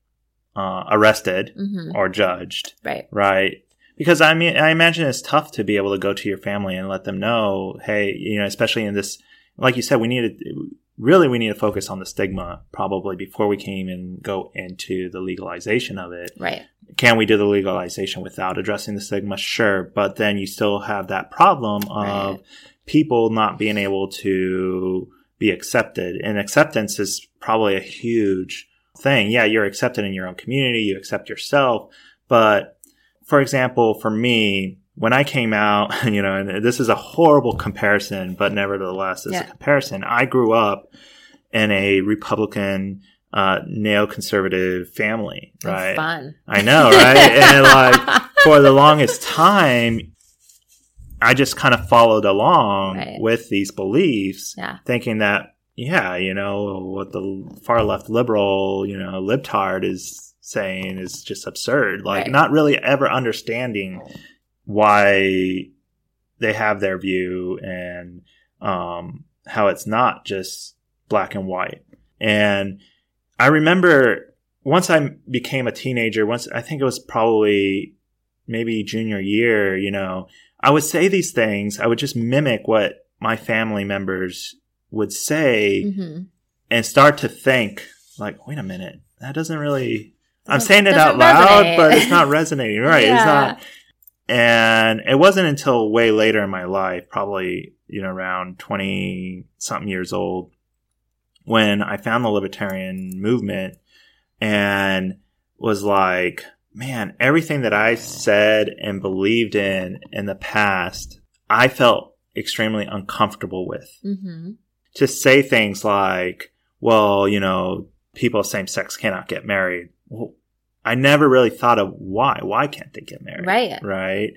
uh, arrested hmm or judged, Right. right? Because I mean, I imagine it's tough to be able to go to your family and let them know, hey, you know, especially in this, like you said, we need to really we need to focus on the stigma probably before we can even go into the legalization of it Right. can we do the legalization without addressing the stigma? Sure. But then you still have that problem of Right. people not being able to be accepted. And acceptance is probably a huge thing. Yeah, you're accepted in your own community, you accept yourself. But for example, for me, when I came out, you know, and this is a horrible comparison, but nevertheless, it's Yeah. a comparison. I grew up in a Republican, uh, neoconservative family, It's right? fun. I know, right? and like for the longest time, I just kind of followed along Right. with these beliefs, Yeah. thinking that, yeah, you know, what the far left liberal, you know, libtard is saying is just absurd. Like, Right. not really ever understanding why they have their view and um, how it's not just black and white. And I remember once I became a teenager, once I think it was probably maybe junior year, you know, I would say these things. I would just mimic what my family members would say hmm and start to think like, wait a minute, that doesn't really, I'm saying it out loud, resonate. but it's not resonating. Right. It's not. And it wasn't until way later in my life, probably, you know, around 20 something years old, when I found the libertarian movement and was like, man, everything that I said and believed in in the past, I felt extremely uncomfortable with. hmm To say things like, well, you know, people of same sex cannot get married. Well, I never really thought of why. Why can't they get married? Right. Right.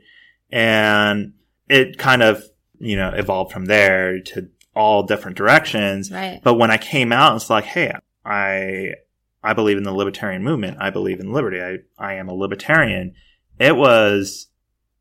And it kind of, you know, evolved from there to all different directions. Right. But when I came out, and it's like, hey, I I believe in the libertarian movement. I believe in liberty. I, I am a libertarian. It was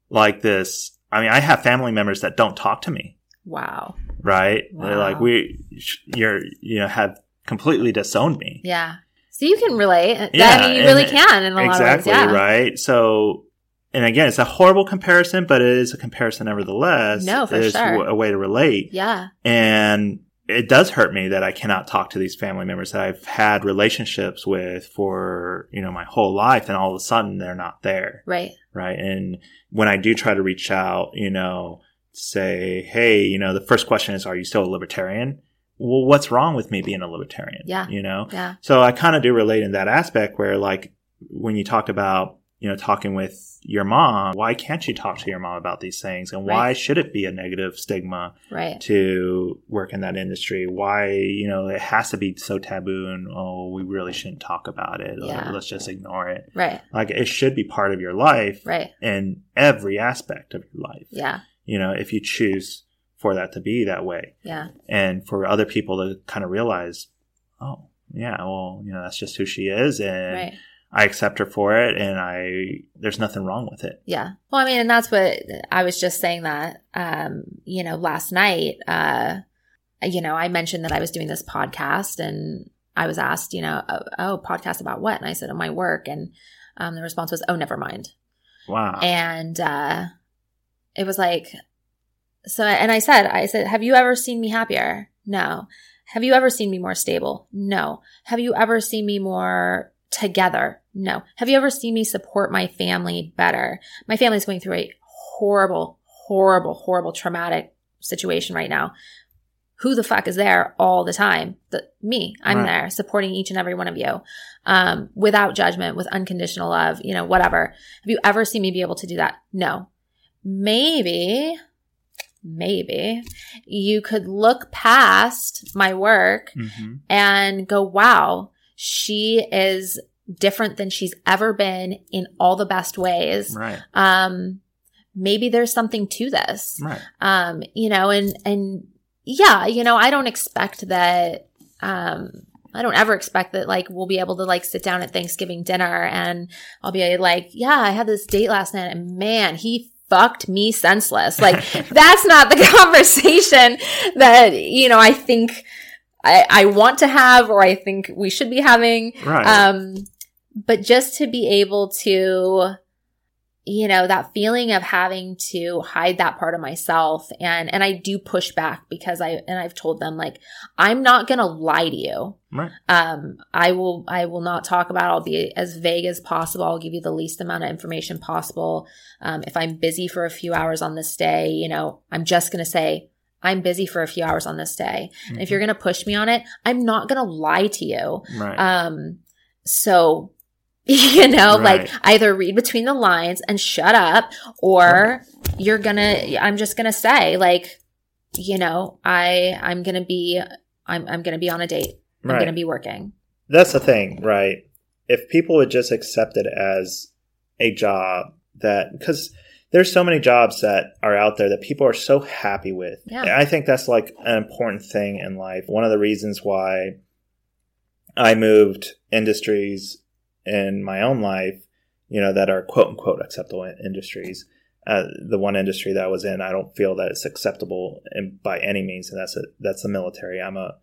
like this. I mean, I have family members that don't talk to me, Wow. right? They're like, we, you're, you know, have completely disowned me. Yeah. So you can relate. Yeah, I mean, you really can in a exactly, lot of ways. Yeah. right? So, and again, it's a horrible comparison, but it is a comparison nevertheless. No, for It's sure. a way to relate. Yeah. And it does hurt me that I cannot talk to these family members that I've had relationships with for, you know, my whole life. And all of a sudden they're not there. Right. Right. And when I do try to reach out, you know, say, Hey, you know, the first question is, are you still a libertarian? Well, what's wrong with me being a libertarian? Yeah. You know? Yeah. So I kind of do relate in that aspect where like when you talked about, you know, talking with your mom, why can't you talk to your mom about these things? And why Right. should it be a negative stigma Right. to work in that industry? Why, you know, it has to be so taboo and, oh, we really shouldn't talk about it. Yeah. let's just ignore it. Right. Like it should be part of your life Right. in every aspect of your life. Yeah. You know, if you choose for that to be that way. Yeah. And for other people to kind of realize, oh, yeah, well, you know, that's just who she is. And Right. I accept her for it. And I, there's nothing wrong with it. Yeah. Well, I mean, and that's what I was just saying that, um, you know, last night, uh, you know, I mentioned that I was doing this podcast and I was asked, you know, oh, oh podcast about what? And I said, oh, my work. And, um, the response was, oh, never mind. Wow. And, uh, it was like, so, and I said, I said, have you ever seen me happier? No. Have you ever seen me more stable? No. Have you ever seen me more together? No. Have you ever seen me support my family better? My family's going through a horrible, horrible, horrible traumatic situation right now. Who the fuck is there all the time? The, me. I'm Right. there supporting each and every one of you. Um, without judgment, with unconditional love, you know, whatever. Have you ever seen me be able to do that? No. Maybe, maybe you could look past my work hmm and go, wow, she is different than she's ever been in all the best ways. Right. Um, maybe there's something to this. Right. Um, you know, and, and yeah, you know, I don't expect that, um, I don't ever expect that like we'll be able to like sit down at Thanksgiving dinner and I'll be like, yeah, I had this date last night and man, he fucked me senseless. Like that's not the conversation that, you know, I think I, I want to have or I think we should be having. Right. Um, but just to be able to, you know, that feeling of having to hide that part of myself. And, and I do push back because I, and I've told them like, I'm not going to lie to you. right. Um, I will, I will not talk about, it. I'll be as vague as possible. I'll give you the least amount of information possible. Um, if I'm busy for a few hours on this day, you know, I'm just going to say, I'm busy for a few hours on this day. And if you're going to push me on it, I'm not going to lie to you. right. Um, so, you know, Right. like either read between the lines and shut up, or you're gonna, I'm just gonna say, like, you know, I, I'm gonna be, I'm, I'm gonna be on a date. I'm right. gonna be working. That's the thing, right? If people would just accept it as a job that, because there's so many jobs that are out there that people are so happy with. Yeah. And I think that's like an important thing in life. One of the reasons why I moved industries in my own life, you know, that are quote unquote acceptable in- industries. Uh, the one industry that I was in, I don't feel that it's acceptable in, by any means, and that's a, that's the military. I'm a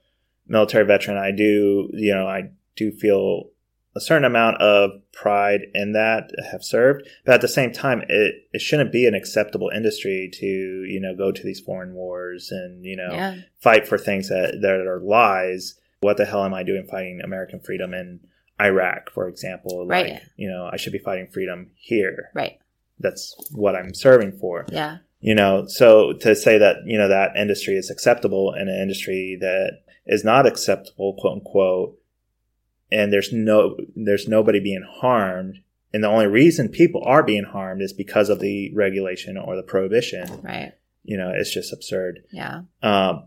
military veteran. I do, you know, I do feel a certain amount of pride in that I have served, but at the same time, it, it shouldn't be an acceptable industry to, you know, go to these foreign wars and, you know, Yeah. fight for things that, that are lies. What the hell am I doing fighting American freedom in Iraq, for example? Right. You know, I should be fighting freedom here. Right. That's what I'm serving for Yeah. you know so to say that you know that industry is acceptable in an industry that is not acceptable quote unquote and there's no there's nobody being harmed and the only reason people are being harmed is because of the regulation or the prohibition Right. you know it's just absurd Yeah. um,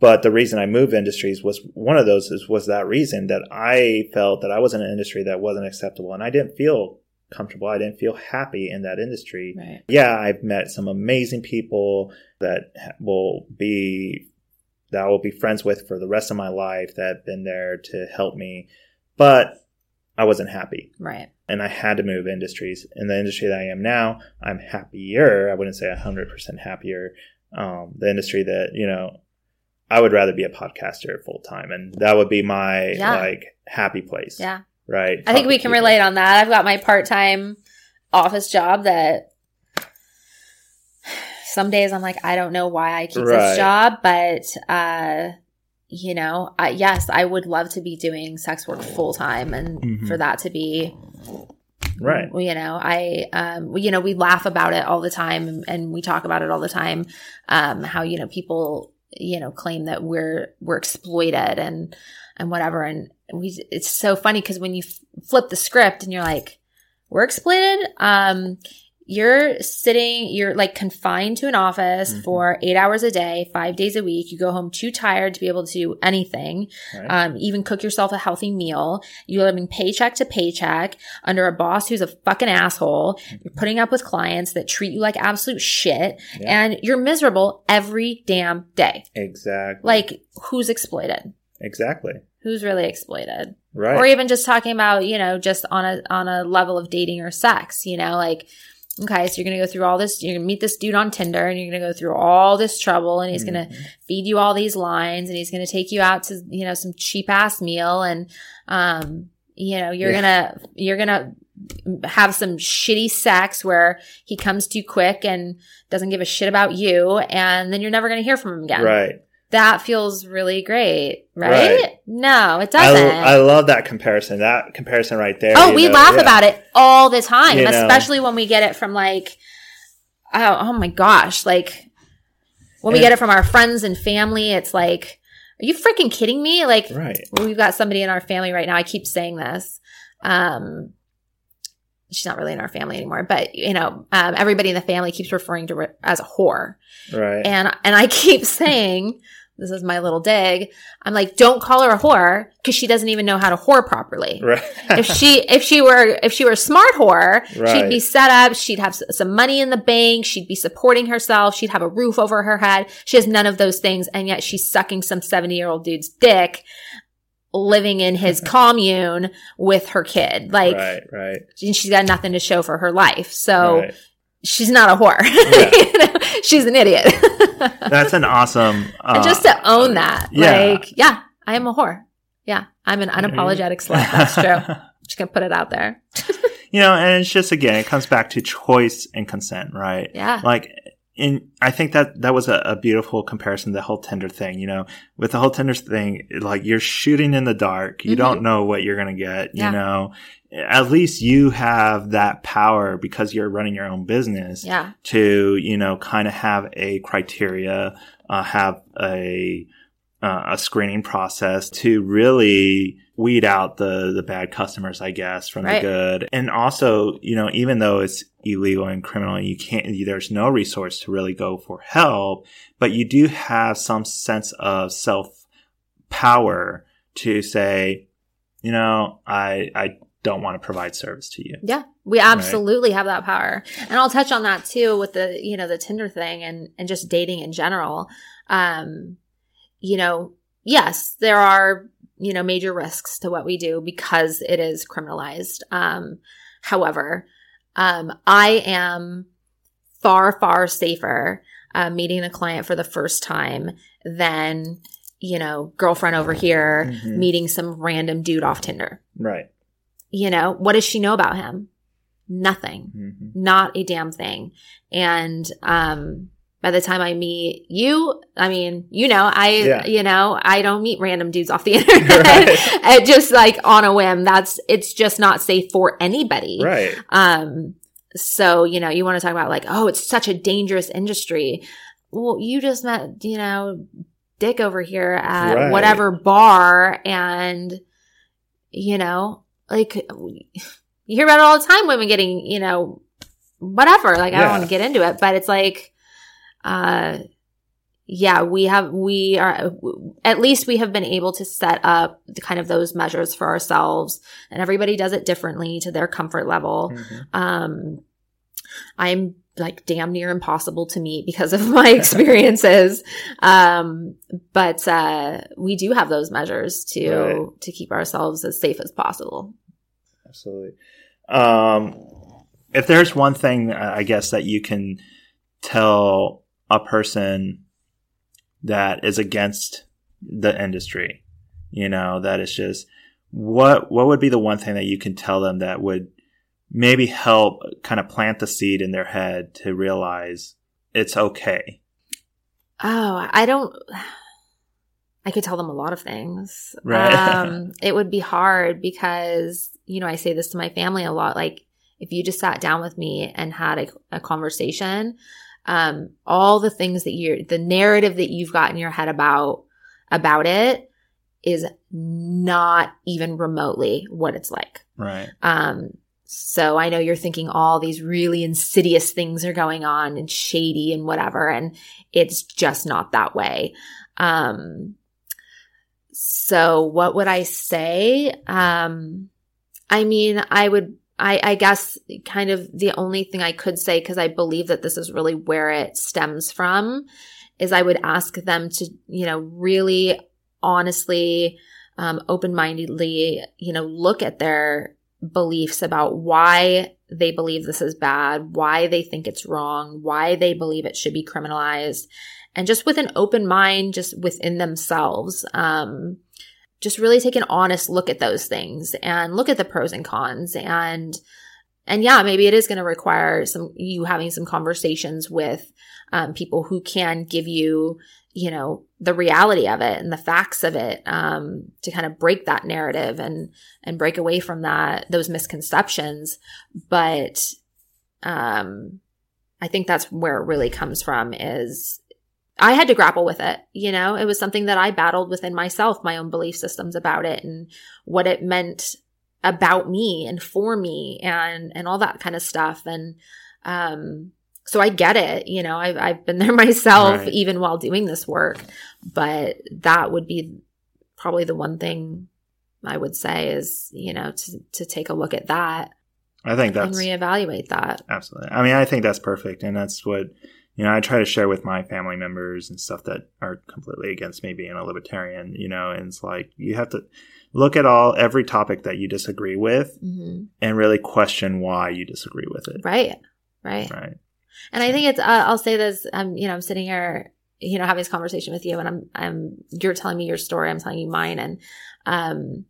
but the reason I moved industries was one of those is, was that reason that I felt that I was in an industry that wasn't acceptable and I didn't feel comfortable. I didn't feel happy in that industry. Right. Yeah, I've met some amazing people that will be that I will be friends with for the rest of my life that have been there to help me, but I wasn't happy Right. and I had to move industries. In the industry that I am now, I'm happier. I wouldn't say 100% happier. Um, the industry that, you know, I would rather be a podcaster full time, and that would be my Yeah. like happy place. Yeah. Right. I think we can people. relate on that. I've got my part time office job that some days I'm like, I don't know why I keep Right. this job, but, uh, you know, I, yes, I would love to be doing sex work full time and Mhm. for that to be, Right. you know, I, um, you know, we laugh about it all the time and we talk about it all the time. Um, how, you know, people, you know, claim that we're, we're exploited and, and whatever. And we, it's so funny because when you flip the script and you're like, we're exploited. Um, you're sitting, you're like confined to an office Mhm. for eight hours a day, five days a week. You go home too tired to be able to do anything, Right. um, even cook yourself a healthy meal. You're living paycheck to paycheck under a boss who's a fucking asshole. You're putting up with clients that treat you like absolute shit Yeah. and you're miserable every damn day. exactly. Like who's exploited? exactly. Who's really exploited? Right. or even just talking about you know just on a on a level of dating or sex you know like okay so you're gonna go through all this you're gonna meet this dude on tinder and you're gonna go through all this trouble and he's gonna Mhm. feed you all these lines and he's gonna take you out to you know some cheap ass meal and um you know you're Yeah. gonna you're gonna have some shitty sex where he comes too quick and doesn't give a shit about you and then you're never gonna hear from him again Right. That feels really great right, Right. no it doesn't I love that comparison. That comparison right there. Oh, we know, laugh yeah. about it all the time, You know. especially when we get it from like, oh, oh my gosh, like when we get it from our friends and family, it's like, are you freaking kidding me? Like, Right. we've got somebody in our family right now. I keep saying this. Um, she's not really in our family anymore, but you know, um, everybody in the family keeps referring to her as a whore, Right. and and I keep saying. This is my little dig. I'm like, don't call her a whore because she doesn't even know how to whore properly right. if she if she were if she were a smart whore, Right. she'd be set up. She'd have some money in the bank. She'd be supporting herself. She'd have a roof over her head. She has none of those things, and yet she's sucking some seventy year old dude's dick, living in his commune with her kid. Like right. Right. and she's got nothing to show for her life. So right. She's not a whore. Yeah. You know, she's an idiot. That's an awesome. Uh, and just to own that, yeah. like, yeah, I am a whore. Yeah, I'm an unapologetic slut. That's true. Just gonna put it out there. you know, and it's just again, it comes back to choice and consent, right? Yeah. Like, in I think that that was a, a beautiful comparison. The whole Tinder thing, you know, with the whole Tinder thing, like you're shooting in the dark. You Mhm. don't know what you're gonna get. Yeah. You know, at least you have that power because you're running your own business. Yeah. to you know kind of have a criteria uh, have a uh, a screening process to really weed out the the bad customers i guess from Right. the good and also you know even though it's illegal and criminal you can't there's no resource to really go for help but you do have some sense of self power to say you know i i don't want to provide service to you Yeah, we absolutely have that power. And I'll touch on that too with the, you know, the Tinder thing and, and just dating in general. Um, you know, yes, there are, you know, major risks to what we do because it is criminalized. Um, however, um, I am far, far safer, uh, meeting a client for the first time than, you know, girlfriend over here Mhm. meeting some random dude off Tinder. right You know, what does she know about him? Nothing. Mhm. Not a damn thing. And um by the time I meet you, I mean, you know, I Yeah. you know, I don't meet random dudes off the internet. Right. Just like on a whim. That's it's just not safe for anybody. right Um, so, you know, you want to talk about like, oh, it's such a dangerous industry. Well, you just met, you know, Dick over here at Right. whatever bar and, you know, like you hear about it all the time, women getting, you know, whatever. Like, I don't want to get into it, but it's like, uh, yeah, we have, we are, at least we have been able to set up the kind of those measures for ourselves and everybody does it differently to their comfort level. Mhm. Um, I'm like damn near impossible to meet because of my experiences. um, but, uh, we do have those measures to, Right. to keep ourselves as safe as possible. Absolutely. Um, if there's one thing, uh, I guess that you can tell a person that is against the industry, you know, that is just what what would be the one thing that you can tell them that would maybe help kind of plant the seed in their head to realize it's okay. Oh, I don't. I could tell them a lot of things. Right. Um, it would be hard because, you know, I say this to my family a lot. Like, if you just sat down with me and had a, a conversation, um, all the things that you're, the narrative that you've got in your head about, about it is not even remotely what it's like. Right. Um, So I know you're thinking all these really insidious things are going on and shady and whatever. And it's just not that way. Um, so what would I say? Um, I mean, I would, I, I guess kind of the only thing I could say, because I believe that this is really where it stems from, is I would ask them to, you know, really honestly, um, open mindedly, you know, look at their beliefs about why they believe this is bad, why they think it's wrong, why they believe it should be criminalized, and just with an open mind, just within themselves. Um, just really take an honest look at those things and look at the pros and cons. And and yeah maybe it is going to require some you having some conversations with um, people who can give you you know the reality of it and the facts of it um, to kind of break that narrative and and break away from that those misconceptions. But um i think that's where it really comes from is i had to grapple with it you know it was something that i battled within myself my own belief systems about it and what it meant about me and for me and and all that kind of stuff and um so I get it. You know, I've, I've been there myself right. even while doing this work, but that would be probably the one thing I would say is, you know, to, to take a look at that. I think that's and reevaluate that. Absolutely. I mean, I think that's perfect. And that's what, you know, I try to share with my family members and stuff that are completely against me being a libertarian, you know, and it's like you have to look at all every topic that you disagree with mm-hmm. and really question why you disagree with it. Right. Right. Right. And I think it's, uh, I'll say this, I'm, you know, I'm sitting here, you know, having this conversation with you and I'm, I'm, you're telling me your story, I'm telling you mine and, um,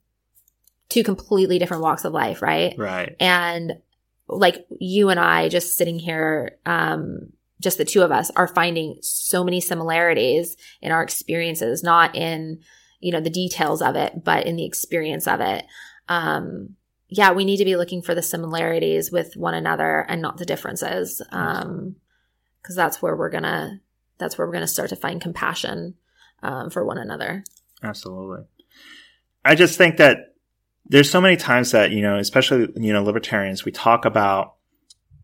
two completely different walks of life, right? Right. And like you and I just sitting here, um, just the two of us are finding so many similarities in our experiences, not in, you know, the details of it, but in the experience of it. Um, yeah, we need to be looking for the similarities with one another and not the differences. Um, cause that's where we're gonna, that's where we're gonna start to find compassion, um, for one another. Absolutely. I just think that there's so many times that, you know, especially, you know, libertarians, we talk about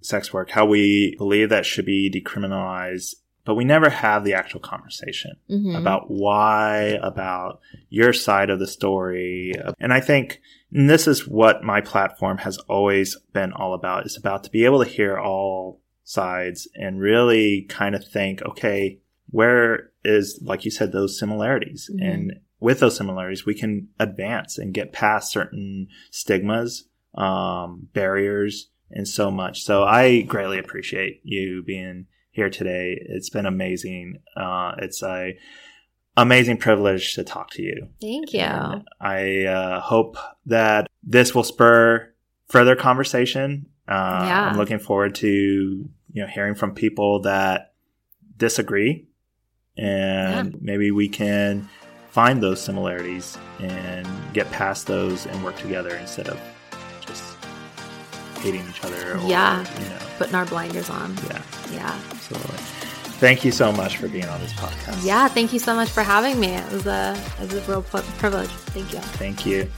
sex work, how we believe that should be decriminalized but we never have the actual conversation mm-hmm. about why, about your side of the story. And I think and this is what my platform has always been all about. It's about to be able to hear all sides and really kind of think, okay, where is, like you said, those similarities? Mm-hmm. And with those similarities, we can advance and get past certain stigmas, um, barriers, and so much. So I greatly appreciate you being here today. It's been amazing. Uh, it's a amazing privilege to talk to you. Thank you. And I uh, hope that this will spur further conversation. Uh, yeah. I'm looking forward to you know hearing from people that disagree, and yeah. maybe we can find those similarities and get past those and work together instead of hating each other. Or, yeah, you know, putting our blinders on. Yeah, yeah, absolutely thank you so much for being on this podcast. Yeah, thank you so much for having me. It was a, it was a real privilege. Thank you. Thank you.